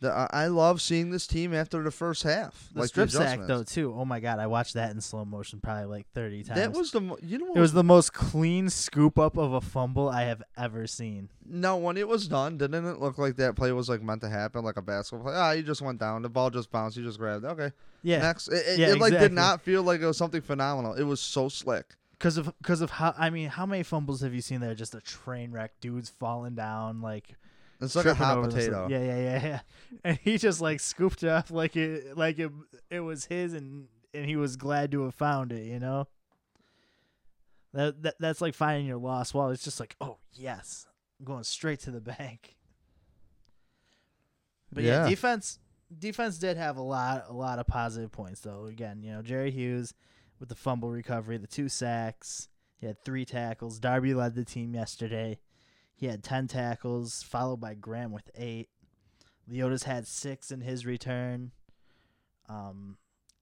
The, I I love seeing this team after the first half. The like strip sack though too. Oh my god, I watched that in slow motion probably like thirty times. That was the mo- you know what it was the most clean scoop up of a fumble I have ever seen. no when it was done didn't it look like that play was like meant to happen like a basketball play ah you just went down the ball just bounced you just grabbed it. okay Yeah, next it, it, Yeah, it like exactly. did not feel like it was something phenomenal it was so slick because of because of how I mean, how many fumbles have you seen there? Just a train wreck, dudes falling down like it's like a hot potato. Yeah, yeah, yeah, yeah. And he just like scooped it up like it like it it was his, and and he was glad to have found it. You know. That, that that's like finding your lost wallet. It's just like, oh yes, I'm going straight to the bank. But yeah, Yeah. defense defense did have a lot a lot of positive points though. Again, you know, Jerry Hughes with the fumble recovery, the two sacks, he had three tackles. Darby led the team yesterday. He had ten tackles, followed by Graham with eight. Leodis had six in his return. Um,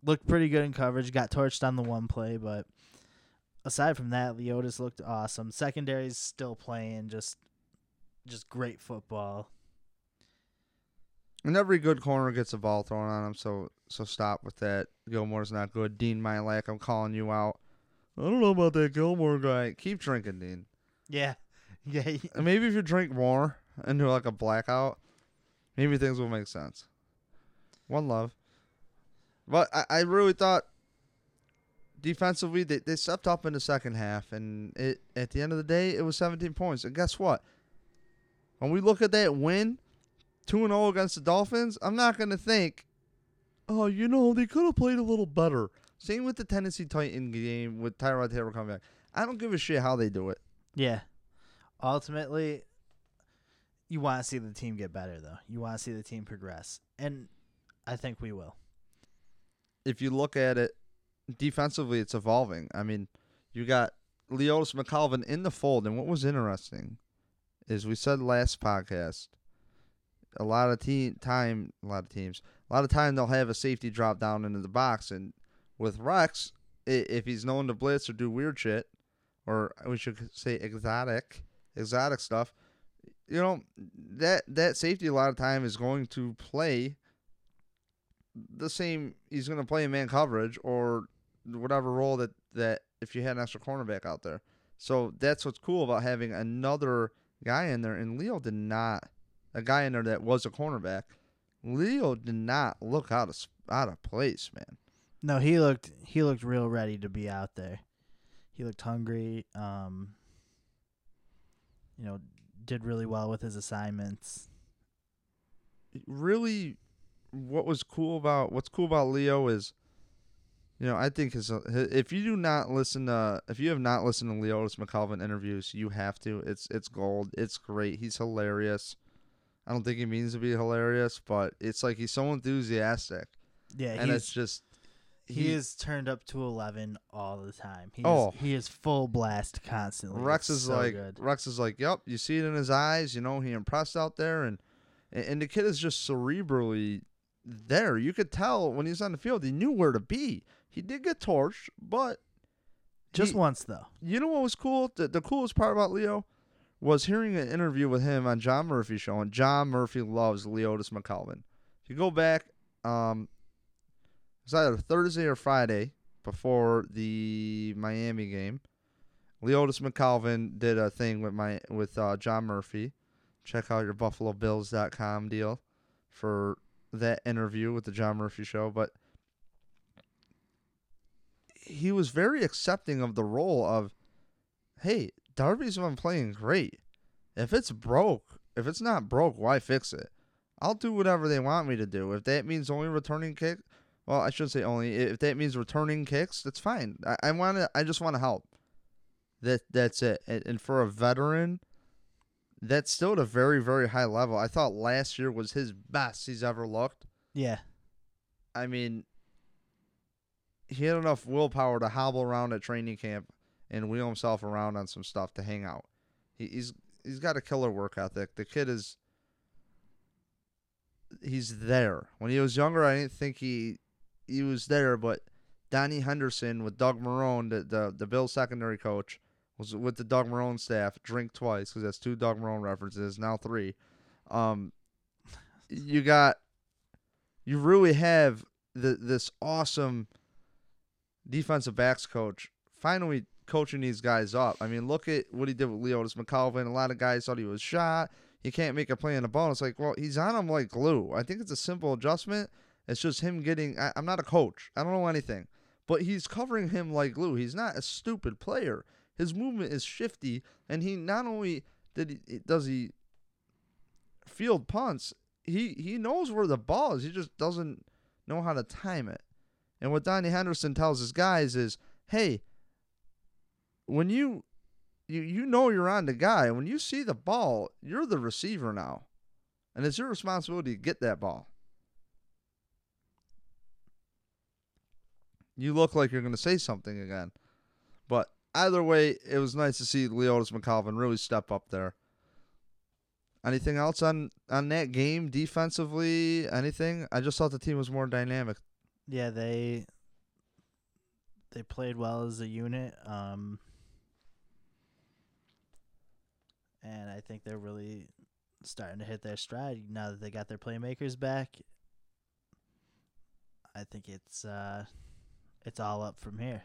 looked pretty good in coverage. Got torched on the one play, but aside from that, Leodis looked awesome. Secondary's still playing, just just great football. and every good corner gets a ball thrown on him so so stop with that Gilmore's not good Dean Milak I'm calling you out I don't know about that Gilmore guy keep drinking Dean Yeah, yeah. maybe if you drink more into like a blackout, maybe things will make sense. One love. But I, I really thought defensively they, they stepped up in the second half and it at the end of the day it was 17 points. And guess what? When we look at that win, 2 and 0 against the Dolphins, I'm not going to think, "Oh, you know, they could have played a little better." Same with the Tennessee Titan game with Tyrod Taylor coming back. I don't give a shit how they do it. Yeah. Ultimately, you want to see the team get better, though. You want to see the team progress, and I think we will. if you look at it defensively, it's evolving. I mean, you got Leodis McKelvin in the fold, and what was interesting is we said last podcast, a lot of team time, a lot of teams, a lot of time they'll have a safety drop down into the box, and with Rex, if he's known to blitz or do weird shit, or we should say exotic, exotic stuff, you know that that safety a lot of time is going to play the same he's going to play in man coverage or whatever role that that if you had an extra cornerback out there. So that's what's cool about having another guy in there and Leo did not a guy in there that was a cornerback. Leo did not look out of out of place, man. No, he looked he looked real ready to be out there. He looked hungry. Um, you know, did really well with his assignments. Really what was cool about what's cool about Leo is you know, I think his if you do not listen to if you have not listened to Leodis McKelvin interviews, you have to. It's it's gold. It's great. He's hilarious. I don't think he means to be hilarious, but it's like he's so enthusiastic, Yeah, and he's, it's just he, is turned up to eleven all the time. He Oh. is, he is full blast constantly. Rex It's is so like good. Rex is like, yep, you see it in his eyes. You know he impressed out there, and and the kid is just cerebrally there. You could tell when he's on the field, he knew where to be. He did get torched, but just he- once though. you know what was cool? The, the coolest part about Leo was hearing an interview with him on John Murphy show, and John Murphy loves Leodis McKelvin. If you go back, um, was either Thursday or Friday before the Miami game. Leodis McKelvin did a thing with my with uh, John Murphy. Check out your BuffaloBills.com deal for that interview with the John Murphy show. But he was very accepting of the role of, hey, Darby's been playing great. If it's broke, if it's not broke, why fix it? I'll do whatever they want me to do. If that means only returning kick, well, I should say only. If that means returning kicks, that's fine. I, I want to. I just want to help. That that's it. And, and for a veteran, that's still at a very very high level. I thought last year was his best he's ever looked. Yeah, I mean, he had enough willpower to hobble around at training camp and wheel himself around on some stuff to hang out. He, he's he's got a killer work ethic. The kid is he's there. When he was younger, I didn't think he he was there, but Donnie Henderson with Doug Marrone, the the, the Bill secondary coach, was with the Doug Marrone staff. Drink twice because that's two Doug Marrone references now three. Um, you got you really have the this awesome defensive backs coach finally coaching these guys up. I mean, look at what he did with Leodis McKelvin. A lot of guys thought he was shot. He can't make a play in the ball. It's like, well, he's on him like glue. I think it's a simple adjustment. It's just him getting. I, I'm not a coach. I don't know anything, but he's covering him like glue. He's not a stupid player. His movement is shifty, and he not only did he does he field punts, he he knows where the ball is. He just doesn't know how to time it. And what Donnie Henderson tells his guys is, hey, when you you you know you're on the guy, when you see the ball, you're the receiver now. And it's your responsibility to get that ball. You look like you're going to say something again. But either way, it was nice to see Leodis McKelvin really step up there. Anything else on on that game defensively? Anything? I just thought the team was more dynamic. Yeah, they they played well as a unit. Um and I think they're really starting to hit their stride now that they got their playmakers back. I think it's uh it's all up from here.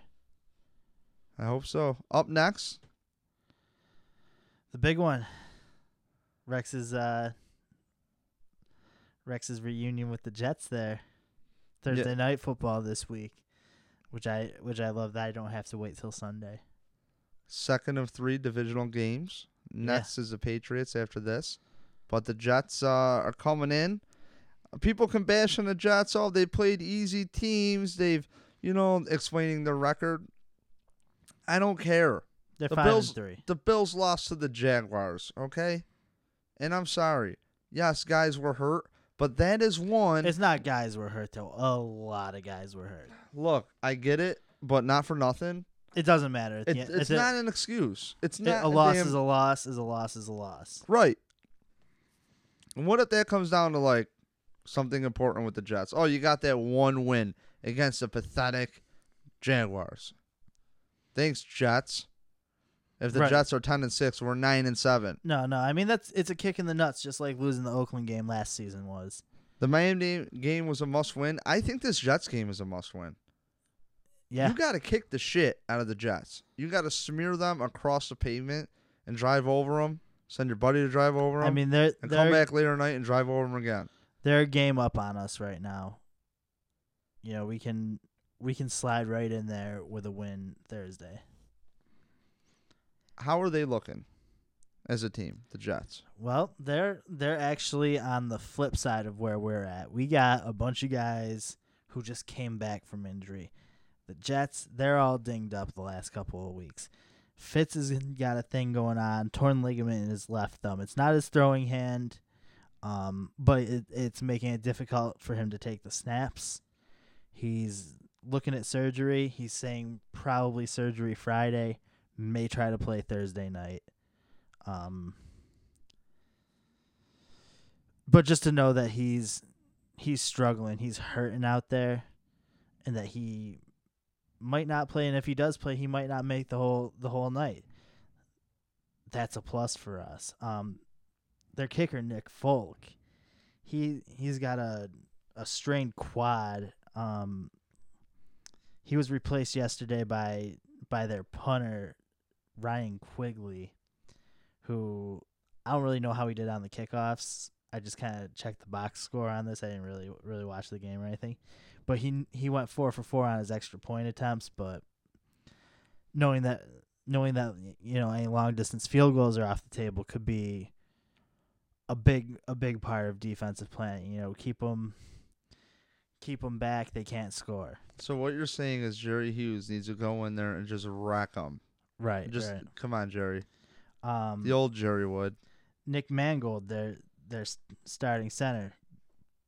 I hope so. Up next, The big one. Rex's uh Rex's reunion with the Jets there. Thursday night football this week. Which I which I love that I don't have to wait till Sunday. second of three divisional games. Next is the Patriots after this. But the Jets uh, are coming in. People can bash on the Jets. Oh, they played easy teams. They've, you know, explaining their record. I don't care. They're The five Bills- and three. The Bills lost to the Jaguars, okay? And I'm sorry. Yes, guys were hurt, but that is one. It's not guys were hurt though. A lot of guys were hurt. Look, I get it, but not for nothing. It doesn't matter. At the It, end- it's the- not an excuse. It's it- not a loss damn- is a loss is a loss is a loss. Right. And what if that comes down to like something important with the Jets? Oh, you got that one win against the pathetic Jaguars. Thanks, Jets. If the Right. Jets are ten and six, we're nine and seven. No, no. I mean that's it's a kick in the nuts, just like losing the Oakland game last season was. The Miami game was a must win. I think this Jets game is a must win. Yeah. You got to kick the shit out of the Jets. You got to smear them across the pavement and drive over them. Send your buddy to drive over them. I mean they're and they're come back later night and drive over them again. they're a game up on us right now. You know, we can we can slide right in there with a win Thursday. How are they looking as a team, the Jets? Well, they're they're actually on the flip side of where we're at. We got a bunch of guys who just came back from injury. The Jets, they're all dinged up the last couple of weeks. Fitz has got a thing going on, torn ligament in his left thumb. It's not his throwing hand, um, but it, it's making it difficult for him to take the snaps. He's looking at surgery. He's saying probably surgery Friday. May try to play Thursday night. Um, but just to know that he's he's struggling, he's hurting out there, and that he might not play, and if he does play, he might not make the whole the whole night. That's a plus for us. Um, their kicker Nick Folk, he he's got a a strained quad. Um, he was replaced yesterday by by their punter Ryan Quigley, who I don't really know how he did on the kickoffs. I just kind of checked the box score on this. I didn't really really watch the game or anything, but he he went four for four on his extra point attempts. But knowing that knowing that you know any long distance field goals are off the table could be a big a big part of defensive planning. You know, keep them keep them back. They can't score. So what you're saying is Jerry Hughes needs to go in there and just rack them. Right. Just right. come on, Jerry. Um, The old Jerry would. Nick Mangold, their their starting center,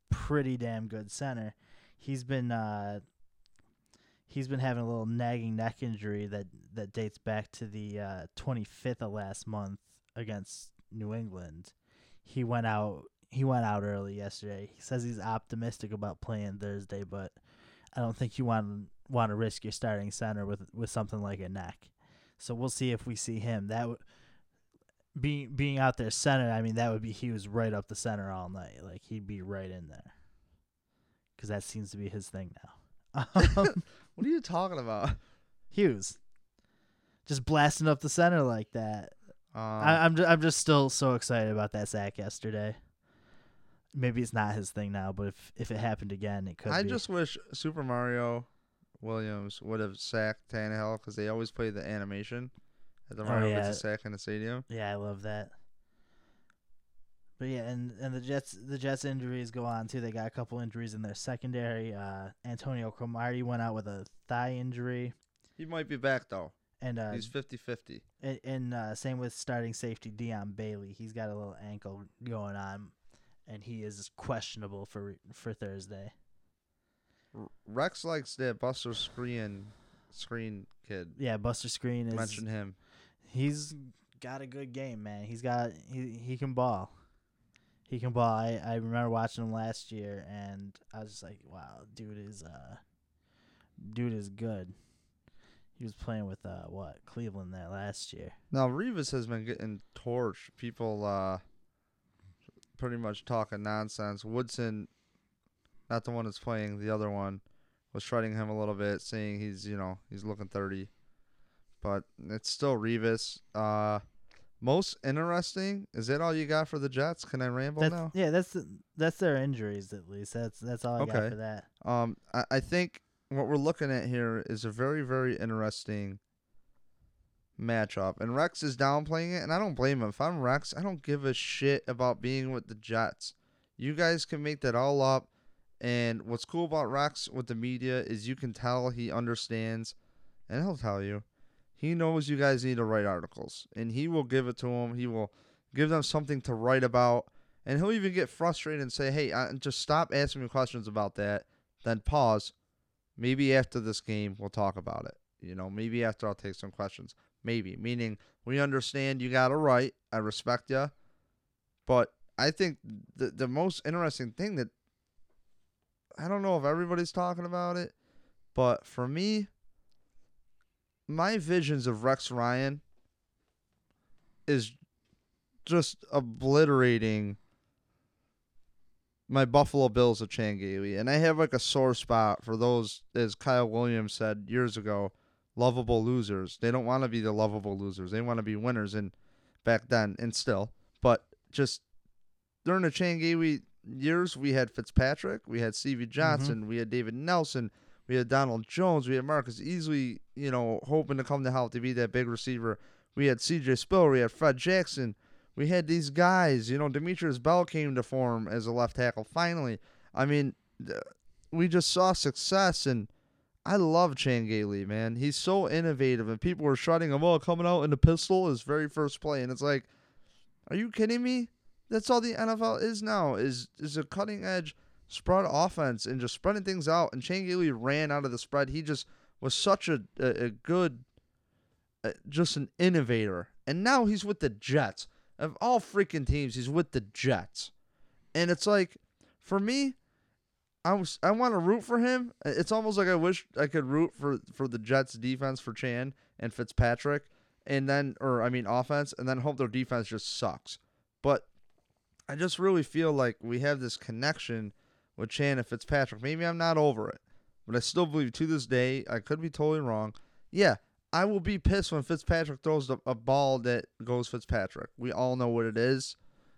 pretty damn good center. He's been uh, he's been having a little nagging neck injury that that dates back to the uh, 25th of last month against New England. He went out he went out early yesterday. He says he's optimistic about playing Thursday, but I don't think you want want to risk your starting center with with something like a neck. So we'll see if we see him. That w- being being out there center, I mean that would be he was right up the center all night. Like he'd be right in there. because that seems to be his thing now. Um, What are you talking about? Hughes, just blasting up the center like that. Um, I, I'm I'm just still so excited about that sack yesterday. Maybe it's not his thing now, but if if it happened again, it could. I be. just wish Super Mario Williams would have sacked Tannehill because they always play the animation at the Oh, Mario yeah. gets a sack in the stadium. Yeah, I love that. But yeah, and and the Jets the Jets injuries go on too. They got a couple injuries in their secondary. Uh, Antonio Cromartie went out with a thigh injury, He might be back though. and uh, He's 50-50. and, and uh, same with starting safety Dion Bailey. He's got a little ankle going on, and he is questionable for for Thursday. Rex likes that Buster Skrine screen kid. Yeah, Buster Skrine is Mention him. he's got a good game, man. He's got he he can ball. He can ball. I, I remember watching him last year and I was just like, wow, dude is uh dude is good. He was playing with uh what, Cleveland there last year. Now Revis has been getting torched. People uh pretty much talking nonsense. Woodson, not the one that's playing, the other one, was shredding him a little bit, saying he's you know he's looking thirty, but it's still Revis. Uh, most interesting is that all you got for the Jets? Can I ramble That's, now? yeah, that's that's their injuries at least. That's that's all I got for that. Um, I, I think what we're looking at here is a very, very interesting matchup. And Rex is downplaying it, and I don't blame him. If I'm Rex, I don't give a shit about being with the Jets. You guys can make that all up. And what's cool about Rex with the media is you can tell he understands, and he'll tell you. He knows you guys need to write articles, and he will give it to them. He will give them something to write about, and he'll even get frustrated and say, "Hey, I, just stop asking me questions about that." Then pause. Maybe after this game, we'll talk about it. You know, maybe after I'll take some questions. Maybe meaning we understand you got to right. I respect you, but I think the the most interesting thing that I don't know if everybody's talking about it, but for me, my visions of Rex Ryan is just obliterating my Buffalo Bills of Chan Gailey. And I have like a sore spot for those, as Kyle Williams said years ago, lovable losers. They don't want to be the lovable losers. They want to be winners and back then and still. But just during the Chan Gailey years, we had Fitzpatrick, we had Stevie mm-hmm. Johnson, we had David Nelson, we had Donald Jones, we had Marcus Easley, you know, hoping to come to help to be that big receiver. We had CJ Spiller, we had Fred Jackson. We had these guys, you know, Demetrius Bell came to form as a left tackle finally. I mean, we just saw success, and I love Chan Gailey, man. He's so innovative, and people were shouting him, oh, coming out in the pistol, his very first play. And it's like, are you kidding me? That's all the NFL is now, is is a cutting edge spread offense and just spreading things out. And Chan Gailey ran out of the spread. He just was such a, a, a good, uh, just an innovator. And now he's with the Jets. Of all freaking teams, he's with the Jets. And it's like, for me, I was I want to root for him. It's almost like I wish I could root for for the Jets defense for Chan and Fitzpatrick, and then or I mean offense, and then hope their defense just sucks. But I just really feel like we have this connection with Chan and Fitzpatrick. Maybe I'm not over it, but I still believe to this day I could be totally wrong. Yeah, I will be pissed when Fitzpatrick throws a ball that goes Fitzpatrick. We all know what it is.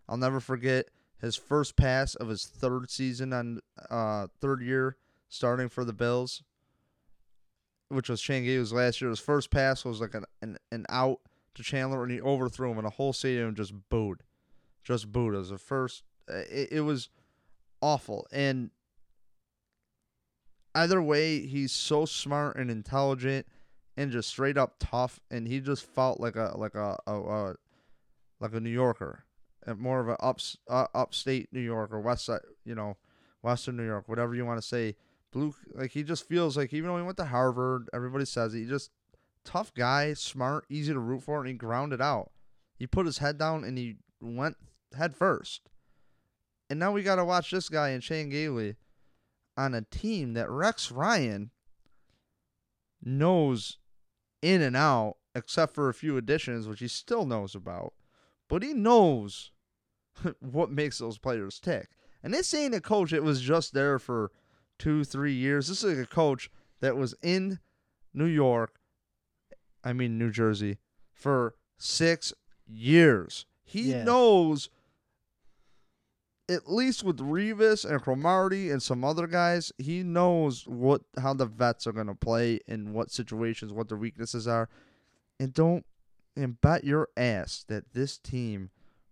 I'll never forget his first pass of his third season on uh third year starting for the Bills, which was Chan Gailey's last year. His first pass was like an, an, an out to Chandler, and he overthrew him, and the whole stadium just booed, just booed. It was the first. It, it was awful, and either way, he's so smart and intelligent, and just straight up tough, and he just felt like a like a, a, a like a New Yorker, more of a ups, uh, upstate New York or west side, you know, Western New York, whatever you want to say. Blue, like he just feels like even though he went to Harvard, everybody says he just tough guy, smart, easy to root for, and he grounded out. He put his head down and he went head first. And now we got to watch this guy in Chan Gailey on a team that Rex Ryan knows in and out, except for a few additions, which he still knows about. But he knows what makes those players tick. And this ain't a coach that was just there for two, three years. This is a coach that was in New York, I mean New Jersey, for six years. He Yeah. knows, at least with Revis and Cromartie and some other guys, he knows what how the vets are going to play in what situations, what their weaknesses are, and don't and bet your ass that this team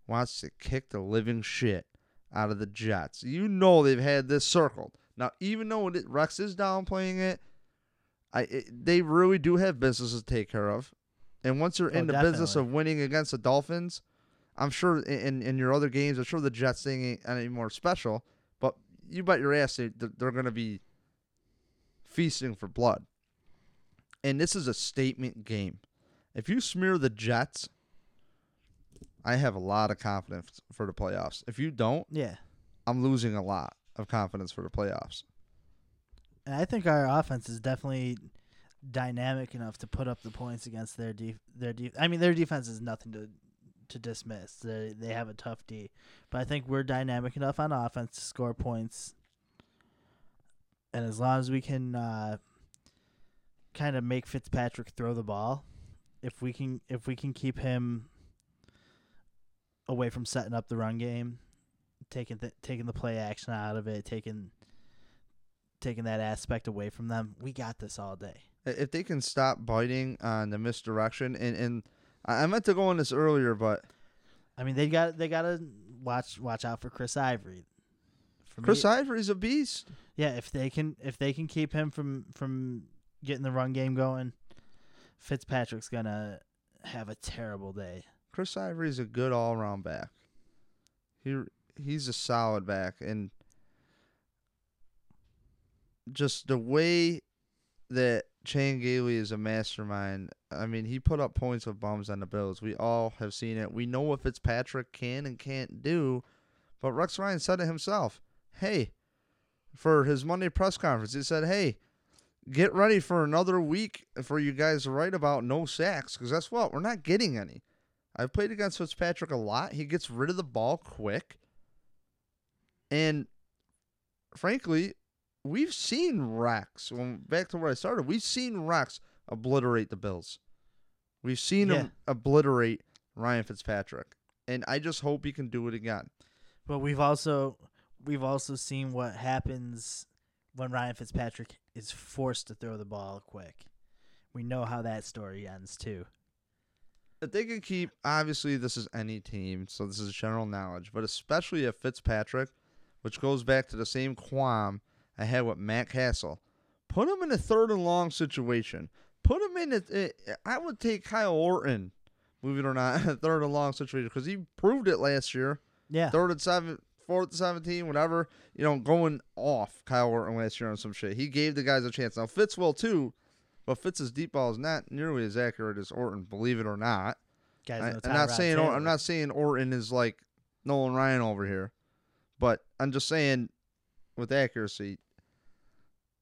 wants to kick the living shit out of the Jets. You know they've had this circled. Now, even though it, Rex is downplaying it, I it, they really do have business to take care of. And once you're Oh, in the business of winning against the Dolphins, I'm sure in in your other games, I'm sure the Jets thing ain't any more special. But you bet your ass they, they're going to be feasting for blood. And this is a statement game. If you smear the Jets, I have a lot of confidence for the playoffs. If you don't, Yeah. I'm losing a lot of confidence for the playoffs. And I think our offense is definitely dynamic enough to put up the points against their def- their def- I mean their defense is nothing to to dismiss. They they have a tough D, but I think we're dynamic enough on offense to score points. And as long as we can uh, kind of make Fitzpatrick throw the ball, if we can if we can keep him away from setting up the run game, taking the taking the play action out of it, taking taking that aspect away from them, we got this all day. If they can stop biting on the misdirection, and, and I meant to go on this earlier, but I mean, they got they got to watch watch out for Chris Ivory. For me- Chris Ivory's a beast. yeah, if they can if they can keep him from from getting the run game going, Fitzpatrick's gonna have a terrible day. Chris Ivory is a good all around back. He he's a solid back, and just the way that Chan Gailey is a mastermind. I mean, he put up points with bums on the Bills. We all have seen it. We know what Fitzpatrick can and can't do. But Rex Ryan said it himself. Hey, for his Monday press conference, he said, "Hey, get ready for another week for you guys to write about no sacks because that's what we're not getting any." I've played against Fitzpatrick a lot. He gets rid of the ball quick. And frankly, we've seen Rex. When back to where I started, we've seen Rex obliterate the Bills. We've seen Yeah. him obliterate Ryan Fitzpatrick. And I just hope he can do it again. But we've also we've also seen what happens when Ryan Fitzpatrick is forced to throw the ball quick. We know how that story ends too. If they can keep, obviously, this is any team, so this is general knowledge, but especially if Fitzpatrick, which goes back to the same qualm I had with Matt Cassel, put him in a third and long situation. Put him in a. I would take Kyle Orton, believe it or not, a third and long situation because he proved it last year. Yeah. Third and seven, fourth and seventeen, whatever. You know, going off Kyle Orton last year on some shit. He gave the guys a chance. Now Fitz will too, but Fitz's deep ball is not nearly as accurate as Orton, believe it or not. Guys, I, I'm not saying Taylor. I'm not saying Orton is like Nolan Ryan over here, but I'm just saying with accuracy,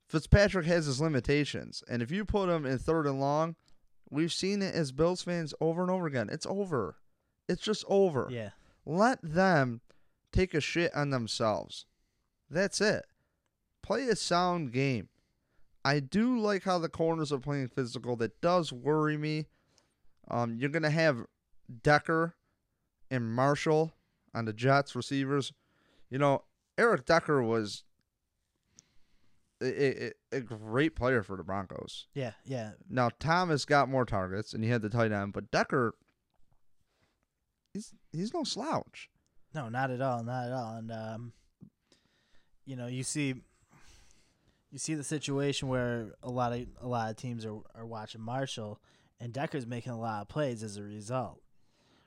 Fitzpatrick has his limitations, and if you put him in third and long, we've seen it as Bills fans over and over again. It's over. It's just over. Yeah. Let them take a shit on themselves. That's it. Play a sound game. I do like how the corners are playing physical. That does worry me. Um, you're gonna have Decker and Marshall on the Jets receivers. You know, Eric Decker was a, a, a great player for the Broncos. Yeah, yeah. Now Thomas got more targets and he had the tight end, but Decker, he's he's no slouch. No, not at all, not at all. And um, you know, you see, you see the situation where a lot of a lot of teams are are watching Marshall, and Decker's making a lot of plays as a result.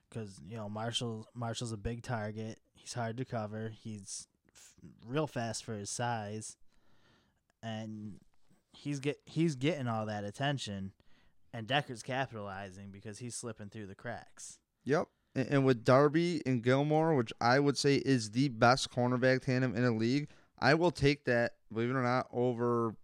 Because you know Marshall Marshall's a big target. He's hard to cover. He's f- real fast for his size, and he's get he's getting all that attention, and Decker's capitalizing because he's slipping through the cracks. Yep. And, and with Darby and Gilmore, which I would say is the best cornerback tandem in the league, I will take that, believe it or not, over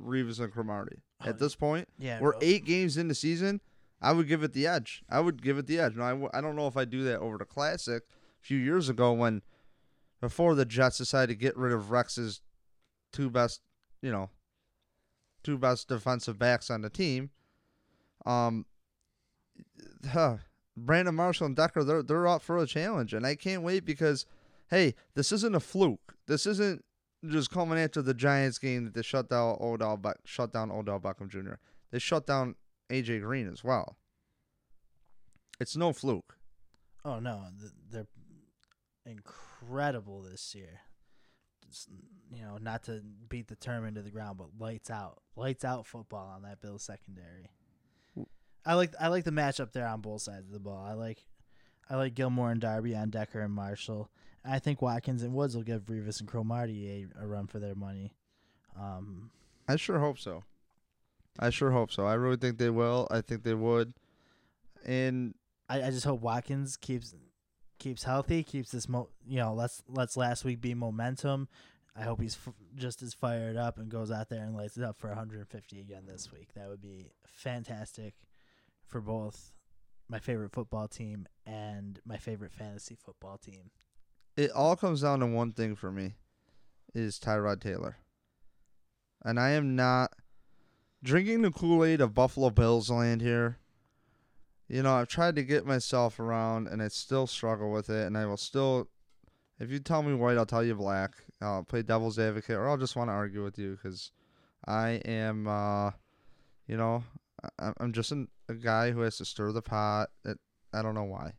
Revis and Cromartie. At this point, Yeah, we're well- eight games in the season. I would give it the edge. I would give it the edge. Now, I, w- I don't know if I do that over the Classic a few years ago when, before the Jets decided to get rid of Rex's two best, you know, two best defensive backs on the team. Um, huh, Brandon Marshall and Decker, they're they're up for a challenge, and I can't wait because, hey, this isn't a fluke. This isn't just coming after the Giants game that they shut down Odell, Be- shut down Odell Beckham Jr. They shut down AJ Green as well. It's no fluke. Oh no, they're incredible this year. Just, you know, not to beat the term into the ground, but lights out, lights out football on that Bills secondary. I like I like the matchup there on both sides of the ball. I like I like Gilmore and Darby on Decker and Marshall. I think Watkins and Woods will give Revis and Cromartie a, a run for their money. Um, I sure hope so. I sure hope so. I really think they will. I think they would. And I, I just hope Watkins keeps keeps healthy, keeps this mo you know let's let's last week be momentum. I hope he's f- just as fired up and goes out there and lights it up for 150 again this week. That would be fantastic for both my favorite football team and my favorite fantasy football team. It all comes down to one thing for me is Tyrod Taylor. And I am not drinking the Kool-Aid of Buffalo Bills land here. You know, I've tried to get myself around and I still struggle with it and I will still if you tell me white, I'll tell you black. I'll play devil's advocate or I'll just want to argue with you cuz I am uh you know, I'm just an, a guy who has to stir the pot. It, I don't know why.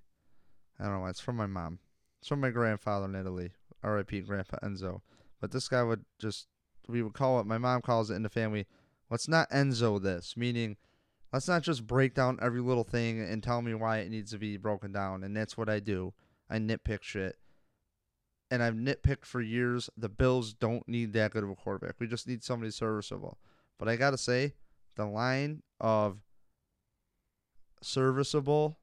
I don't know why. It's from my mom. It's from my grandfather in Italy, R.I.P. Grandpa Enzo. But this guy would just, we would call it, my mom calls it in the family, let's not Enzo this, meaning let's not just break down every little thing and tell me why it needs to be broken down. And that's what I do. I nitpick shit. And I've nitpicked for years. The Bills don't need that good of a quarterback. We just need somebody serviceable. But I got to say, the line of serviceable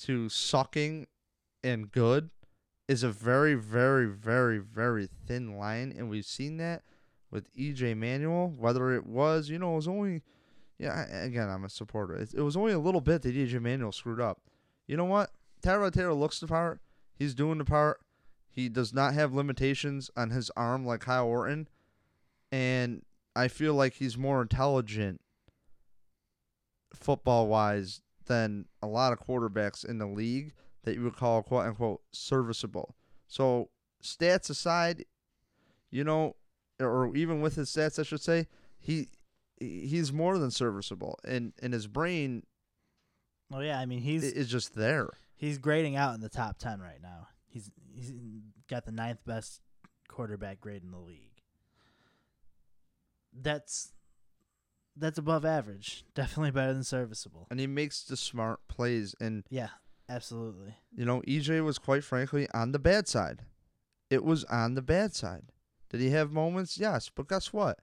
to sucking and good is a very, very, very, very thin line, and we've seen that with EJ Manuel. Whether it was, you know, it was only, yeah. Again, I'm a supporter. It, it was only a little bit that EJ Manuel screwed up. You know what? Tyrod Taylor looks the part. He's doing the part. He does not have limitations on his arm like Kyle Orton, and I feel like he's more intelligent football wise than a lot of quarterbacks in the league that you would call quote unquote serviceable. So stats aside, you know, or even with his stats, I should say, he he's more than serviceable, and and his brain Oh yeah, I mean he's is just there. he's grading out in the top 10 right now. He's he's got the ninth best quarterback grade in the league. That's that's above average. Definitely better than serviceable. And he makes the smart plays, and Yeah, absolutely. you know, EJ was quite frankly on the bad side. It was on the bad side. Did he have moments? Yes, but guess what?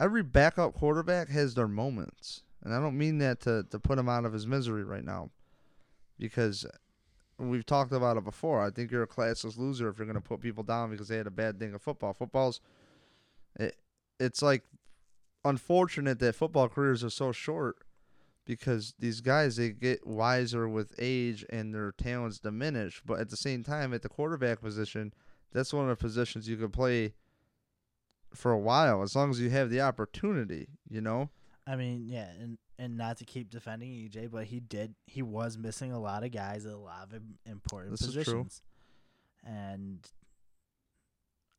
Every backup quarterback has their moments. And I don't mean that to, to put him out of his misery right now. Because we've talked about it before. I think you're a classless loser if you're going to put people down because they had a bad thing of football. Football's it, it's like unfortunate that football careers are so short because these guys they get wiser with age and their talents diminish. But at the same time, at the quarterback position, that's one of the positions you could play for a while as long as you have the opportunity. You know, I mean, yeah, and and not to keep defending EJ, but he did he was missing a lot of guys at a lot of important This is true. positions. And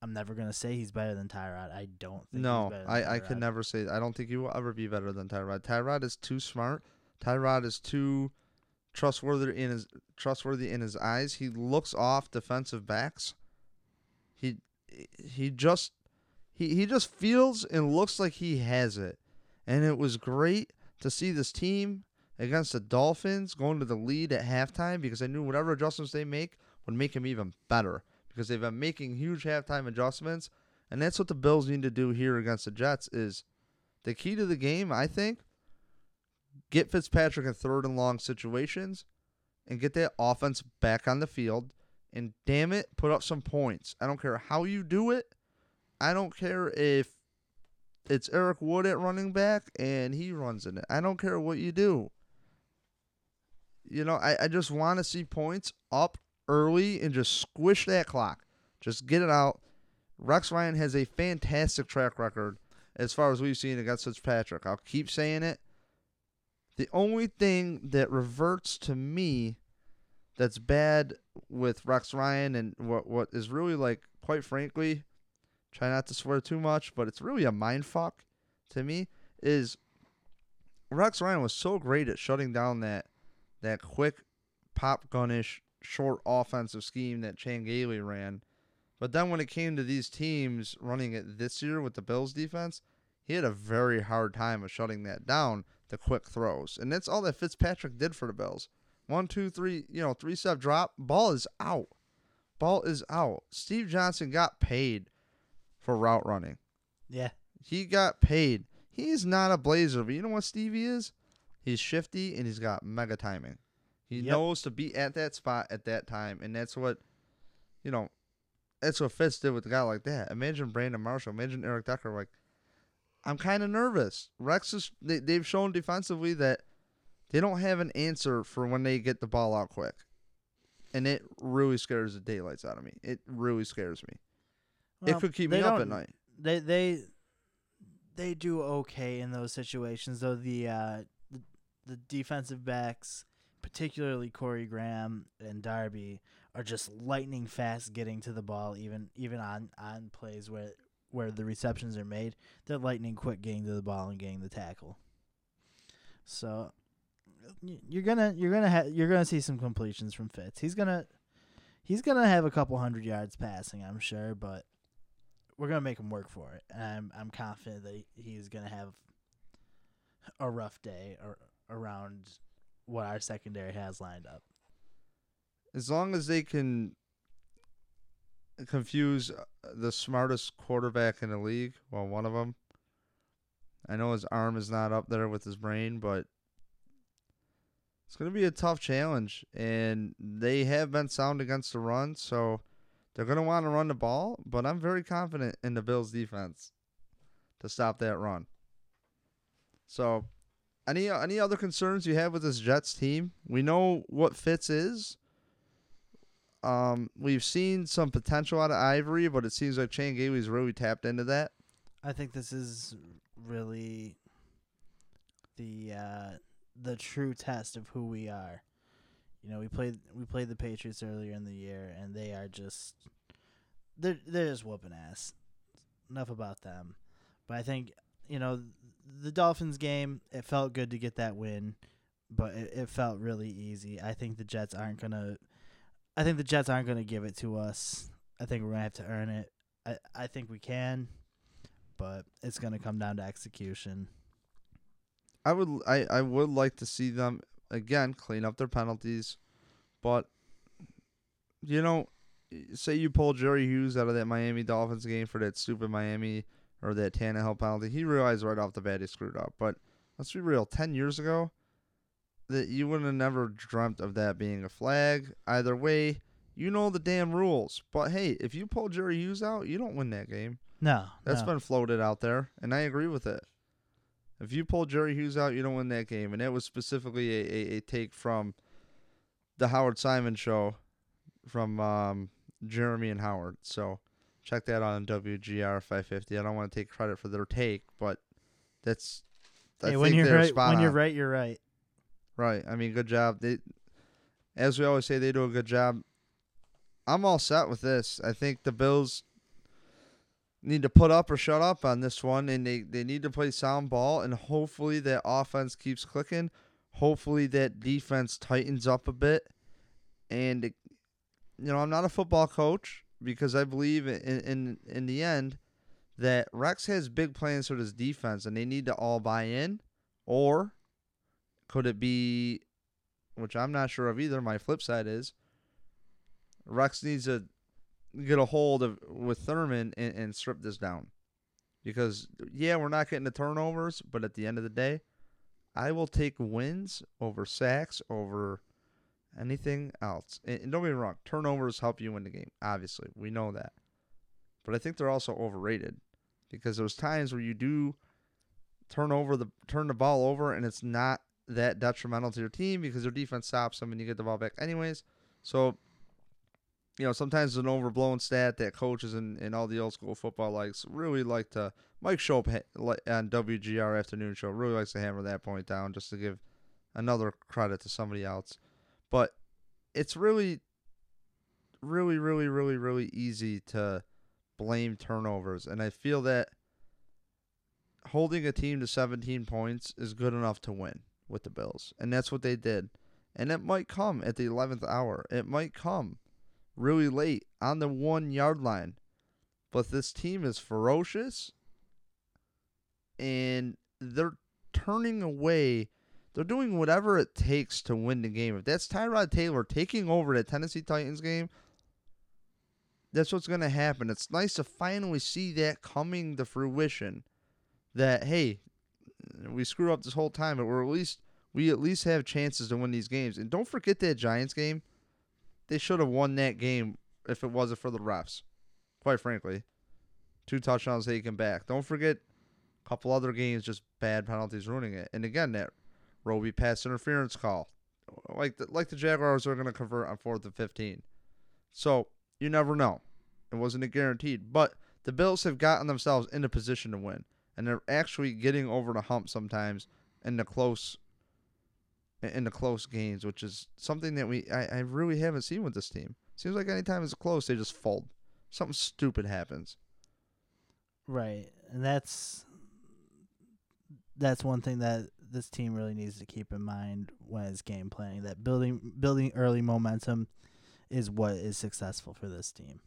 I'm never gonna say he's better than Tyrod. I don't think no, he's better than I I could never say. I don't think he will ever be better than Tyrod. Tyrod is too smart. Tyrod is too trustworthy in his trustworthy in his eyes. He looks off defensive backs. He he just he he just feels and looks like he has it. And it was great to see this team against the Dolphins going to the lead at halftime because I knew whatever adjustments they make would make him even better because they've been making huge halftime adjustments and that's what the Bills need to do here against the Jets is the key to the game, I think, get Fitzpatrick in third and long situations and get that offense back on the field and damn it, put up some points. I don't care how you do it. I don't care if it's Eric Wood at running back and he runs in it. I don't care what you do. You know, I, I just want to see points up early and just squish that clock. Just get it out. Rex Ryan has a fantastic track record as far as we've seen against Fitzpatrick. I'll keep saying it. The only thing that reverts to me that's bad with Rex Ryan and what what is really like, quite frankly, try not to swear too much, but it's really a mind fuck to me, is Rex Ryan was so great at shutting down that that quick pop gunish short offensive scheme that Chan Gailey ran. But then when it came to these teams running it this year with the Bills defense, he had a very hard time of shutting that down, the quick throws. And that's all that Fitzpatrick did for the Bills. One, two, three, you know, three step drop, ball is out. Ball is out. Steve Johnson got paid for route running. Yeah. He got paid. He's not a blazer, but you know what Stevie is? He's shifty and he's got mega timing. He Yep. knows to be at that spot at that time, and that's what, you know, that's what Fitz did with a guy like that. Imagine Brandon Marshall. Imagine Eric Decker. Like, I'm kind of nervous. Rex is. They, they've shown defensively that they don't have an answer for when they get the ball out quick, and it really scares the daylights out of me. It really scares me. Well, it could keep me up at night. They they they do okay in those situations though the uh the, the defensive backs particularly Corey Graham and Darby are just lightning fast getting to the ball even even on on plays where where the receptions are made. They're lightning quick getting to the ball and getting the tackle. So you're gonna you're gonna ha- you're gonna see some completions from Fitz. He's gonna he's gonna have a couple hundred yards passing I'm sure but we're gonna make him work for it, and I'm I'm confident that he's gonna have a rough day or around what our secondary has lined up. as long as they can confuse uh, the smartest quarterback in the league, well, one of them. I know his arm is not up there with his brain, but it's going to be a tough challenge. And they have been sound against the run, so they're going to want to run the ball. But I'm very confident in the Bills' defense to stop that run. So, any any other concerns you have with this Jets team? We know what Fitz is. Um, we've seen some potential out of Ivory, but it seems like Chan Gailey's really tapped into that. I think this is really the uh, the true test of who we are. You know, we played we played the Patriots earlier in the year, and they are just they're they're just whooping ass. Enough about them, but I think you know the Dolphins game. It felt good to get that win, but it, it felt really easy. I think the Jets aren't gonna. I think the Jets aren't gonna give it to us. I think we're gonna have to earn it. I I think we can, but it's gonna come down to execution. I would I, I would like to see them again clean up their penalties, but you know, say you pull Jerry Hughes out of that Miami Dolphins game for that stupid Miami or that Tannehill penalty, he realized right off the bat he screwed up. But let's be real, ten years ago, that you would have never dreamt of that being a flag. Either way, you know the damn rules. But hey, if you pull Jerry Hughes out, you don't win that game. No, That's no. been floated out there, and I agree with it. If you pull Jerry Hughes out, you don't win that game, and it was specifically a, a, a take from the Howard Simon show from um, Jeremy and Howard. So check that out on WGR 550. I don't want to take credit for their take, but that's I Hey, when you're right, spot when you're right, you're right. Right. I mean, good job. They, as we always say, they do a good job. I'm all set with this. I think the Bills need to put up or shut up on this one, and they, they need to play sound ball, and hopefully that offense keeps clicking. Hopefully that defense tightens up a bit. And, it, you know, I'm not a football coach because I believe in, in, in the end that Rex has big plans for this defense, and they need to all buy in, or could it be, which I'm not sure of either. My flip side is Rex needs to get a hold of with Thurman and, and strip this down, because yeah, we're not getting the turnovers, but at the end of the day, I will take wins over sacks over anything else. And, don't me wrong, turnovers help you win the game. Obviously, we know that, but I think they're also overrated because there's times where you do turn over the turn the ball over and it's not that detrimental to your team because your defense stops them and you get the ball back anyways. So you know, sometimes it's an overblown stat that coaches and, and all the old school football likes really like to. Mike Schopp on WGR Afternoon Show really likes to hammer that point down just to give another credit to somebody else. But it's really, really, really, really, really easy to blame turnovers. And I feel that holding a team to 17 points is good enough to win with the Bills. And that's what they did. And it might come at the 11th hour. It might come really late on the one yard line. But this team is ferocious and they're turning away. They're doing whatever it takes to win the game. If that's Tyrod Taylor taking over the Tennessee Titans game, that's what's going to happen. It's nice to finally see that coming to fruition. That hey, we screw up this whole time, but we're at least we at least have chances to win these games. And don't forget that Giants game. They should have won that game if it wasn't for the refs. Quite frankly, two touchdowns taken back. Don't forget a couple other games, just bad penalties ruining it. And again, that Robey pass interference call, like the, like the Jaguars are going to convert on fourth and fifteen. So you never know. It wasn't a guaranteed, but the Bills have gotten themselves in a position to win, and they're actually getting over the hump sometimes in the close in the close games, which is something that we I, I really haven't seen with this team. Seems like anytime it's close, they just fold. Something stupid happens. Right, and that's that's one thing that this team really needs to keep in mind when it's game planning. That building building early momentum is what is successful for this team.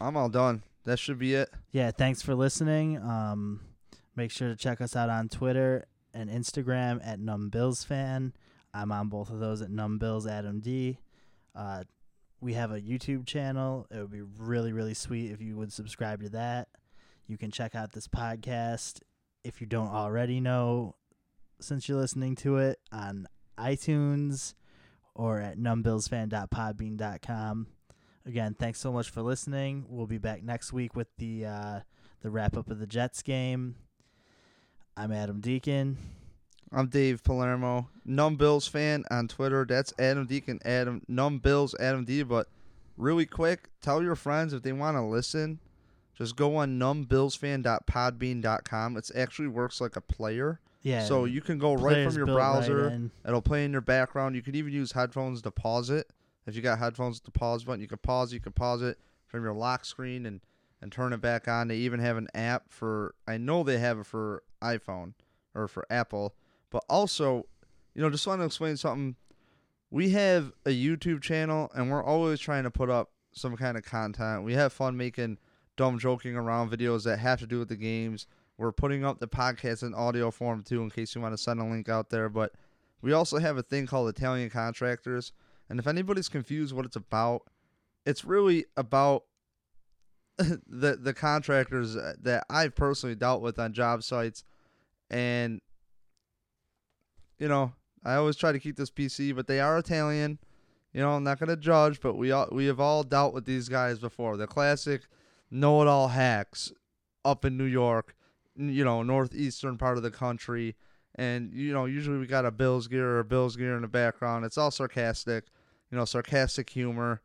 I'm all done. That should be it. Yeah, thanks for listening. Um, make sure to check us out on Twitter and Instagram at NumbBillsFan. I'm on both of those at NumbBills Adam D. Uh, we have a YouTube channel. It would be really, really sweet if you would subscribe to that. You can check out this podcast if you don't already know, since you're listening to it on iTunes or at numbillsfan.podbean.com. Again, thanks so much for listening. We'll be back next week with the uh, the wrap up of the Jets game. I'm Adam Deacon. I'm Dave Palermo, Numb Bills fan on Twitter. That's Adam Deacon, Adam Numb Bills, Adam D. But really quick, tell your friends if they want to listen, just go on numbbillsfan.podbean.com. It actually works like a player. Yeah. So you can go right from your built right browser. It'll play in your background. You could even use headphones to pause it. If you got headphones with the pause button, you can pause. You can pause it from your lock screen and and turn it back on. They even have an app for. I know they have it for iPhone or for Apple, but also, you know, just want to explain something. We have a YouTube channel, and we're always trying to put up some kind of content. We have fun making dumb joking around videos that have to do with the games. We're putting up the podcast in audio form too, in case you want to send a link out there. But we also have a thing called Italian Contractors. And if anybody's confused what it's about, it's really about the the contractors uh, that I've personally dealt with on job sites. And you know, I always try to keep this PC, but they are Italian. You know, I'm not gonna judge, but we all we have all dealt with these guys before. The classic know-it-all hacks up in New York, you know, northeastern part of the country, and you know, usually we got a Bills gear or Bills gear in the background. It's all sarcastic, you know, sarcastic humor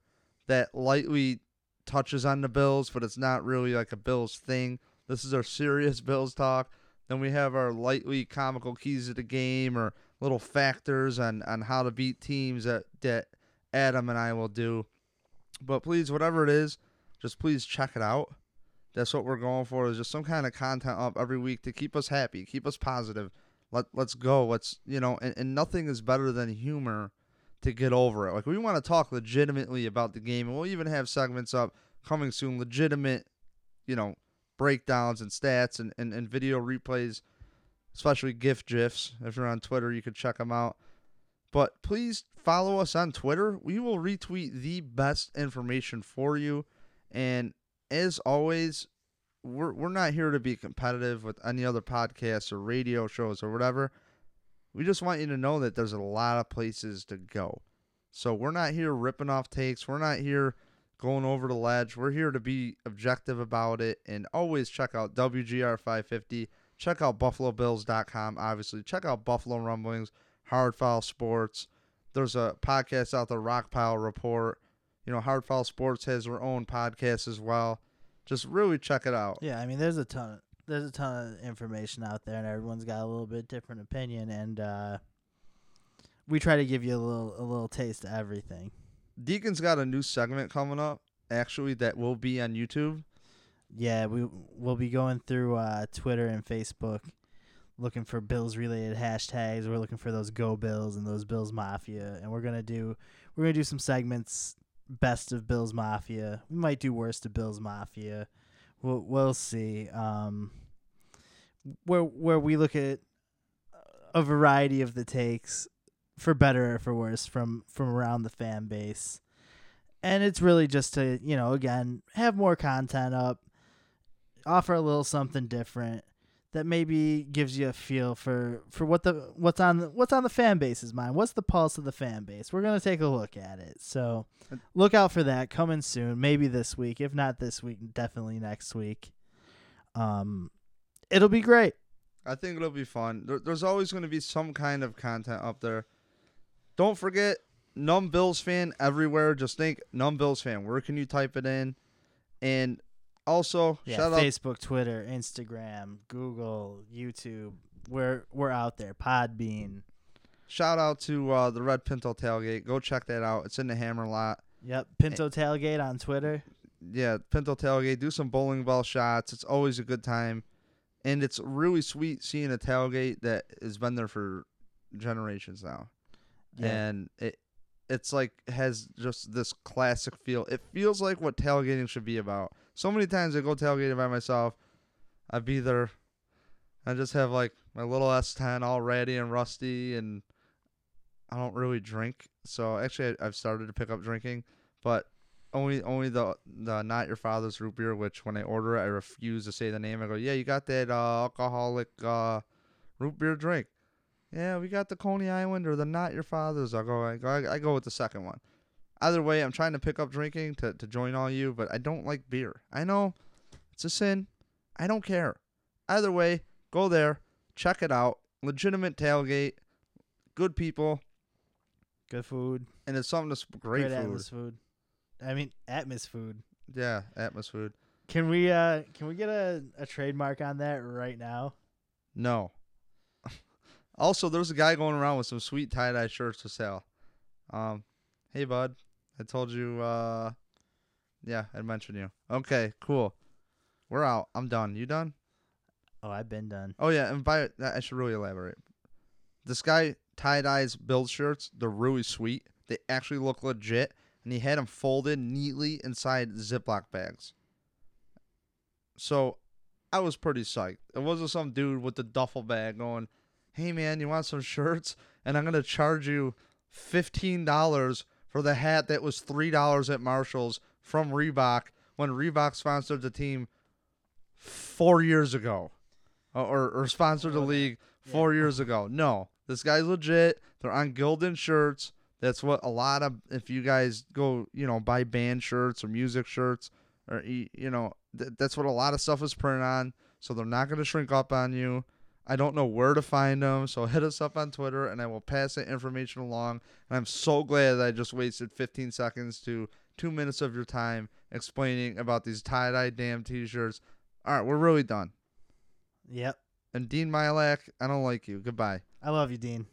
that lightly touches on the Bills, but it's not really like a Bills thing. This is our serious Bills talk. Then we have our lightly comical keys of the game or little factors on, on how to beat teams that, that Adam and I will do. But please, whatever it is, just please check it out. That's what we're going for is just some kind of content up every week to keep us happy, keep us positive. Let let's go. Let's you know, and, and nothing is better than humor to get over it. Like we want to talk legitimately about the game, and we'll even have segments up coming soon, legitimate, you know, breakdowns and stats and, and, and video replays, especially GIF GIFs. If you're on Twitter, you can check them out. But please follow us on Twitter. We will retweet the best information for you. And as always, we're we're not here to be competitive with any other podcasts or radio shows or whatever. We just want you to know that there's a lot of places to go. So we're not here ripping off takes. We're not here going over the ledge. We're here to be objective about it and always check out WGR 550. Check out BuffaloBills.com, obviously. Check out Buffalo Rumblings, Hardfile Sports, There's a podcast out there, Rockpile Report. You know, Hardfoul Sports has their own podcast as well. Just really check it out. Yeah, I mean, there's a ton. There's a ton of information out there, and everyone's got a little bit different opinion, and uh, we try to give you a little a little taste of everything. Deacon's got a new segment coming up, actually, that will be on YouTube. Yeah, we we'll be going through uh, Twitter and Facebook, looking for Bills related hashtags. We're looking for those Go Bills and those Bills Mafia, and we're gonna do we're gonna do some segments best of Bills Mafia. We might do worst of Bills Mafia. We'll we'll see. Um, where where we look at a variety of the takes, for better or for worse, from from around the fan base, and it's really just to you know again have more content up, offer a little something different that maybe gives you a feel for for what the what's on the, what's on the fan base's mind. What's the pulse of the fan base? We're gonna take a look at it. So look out for that coming soon. Maybe this week. If not this week, definitely next week. Um, it'll be great. I think it'll be fun. There, there's always going to be some kind of content up there. Don't forget, Numb Bills fan everywhere. Just think Numb Bills fan. Where can you type it in? And also, Yeah, shout out Facebook, Twitter, Instagram, Google, YouTube. We're we're out there. Podbean. shout out to uh, the Red Pinto Tailgate. Go check that out. It's in the Hammer Lot. Yep, Pinto Tailgate on Twitter. Yeah, Pinto Tailgate. Do some bowling ball shots. It's always a good time, and it's really sweet seeing a tailgate that has been there for generations now. Yeah. and it it's like has just this classic feel. It feels like what tailgating should be about. So many times I go tailgating by myself, I'd be there, I just have like my little S10 all ready and rusty, and I don't really drink. So actually, I, I've started to pick up drinking, but only only the the not your father's root beer. Which when I order it, I refuse to say the name. I go, yeah, you got that uh, alcoholic uh, root beer drink. Yeah, we got the Coney Island or the not your father's. I go, I go, I go with the second one. Either way, I'm trying to pick up drinking to, to join all you, but I don't like beer. I know it's a sin. I don't care. Either way, go there, check it out. Legitimate tailgate, good people, Good food. and it's something that's great, Great food. Atmos food. I mean, Atmos food. Yeah, Atmos food. Can we uh can we get a, a trademark on that right now? No. also, there's a guy going around with some sweet tie dye shirts for sale. Um, hey bud, I told you. Uh, yeah, I mentioned you. Okay, cool. We're out. I'm done. You done? Oh, I've been done. Oh yeah, and by I should really elaborate. This guy tie dyes build shirts. They're really sweet. They actually look legit, and he had them folded neatly inside Ziploc bags. So, I was pretty psyched. It wasn't some dude with the duffel bag going, "Hey man, you want some shirts?" And I'm gonna charge you fifteen dollars for the hat that was three dollars at Marshalls from Reebok when Reebok sponsored the team four years ago, or or, or sponsored the league yeah. four years ago. No, this guy's legit. They're on Gildan shirts. That's what a lot of if you guys go, you know, buy band shirts or music shirts, or you know, th- that's what a lot of stuff is printed on. So they're not gonna shrink up on you. I don't know where to find them, so hit us up on Twitter and I will pass that information along. And I'm so glad that I just wasted 15 seconds to two minutes of your time explaining about these tie dye damn t shirts. All right, we're really done. Yep. And Dean Milak, I don't like you. Goodbye. I love you, Dean.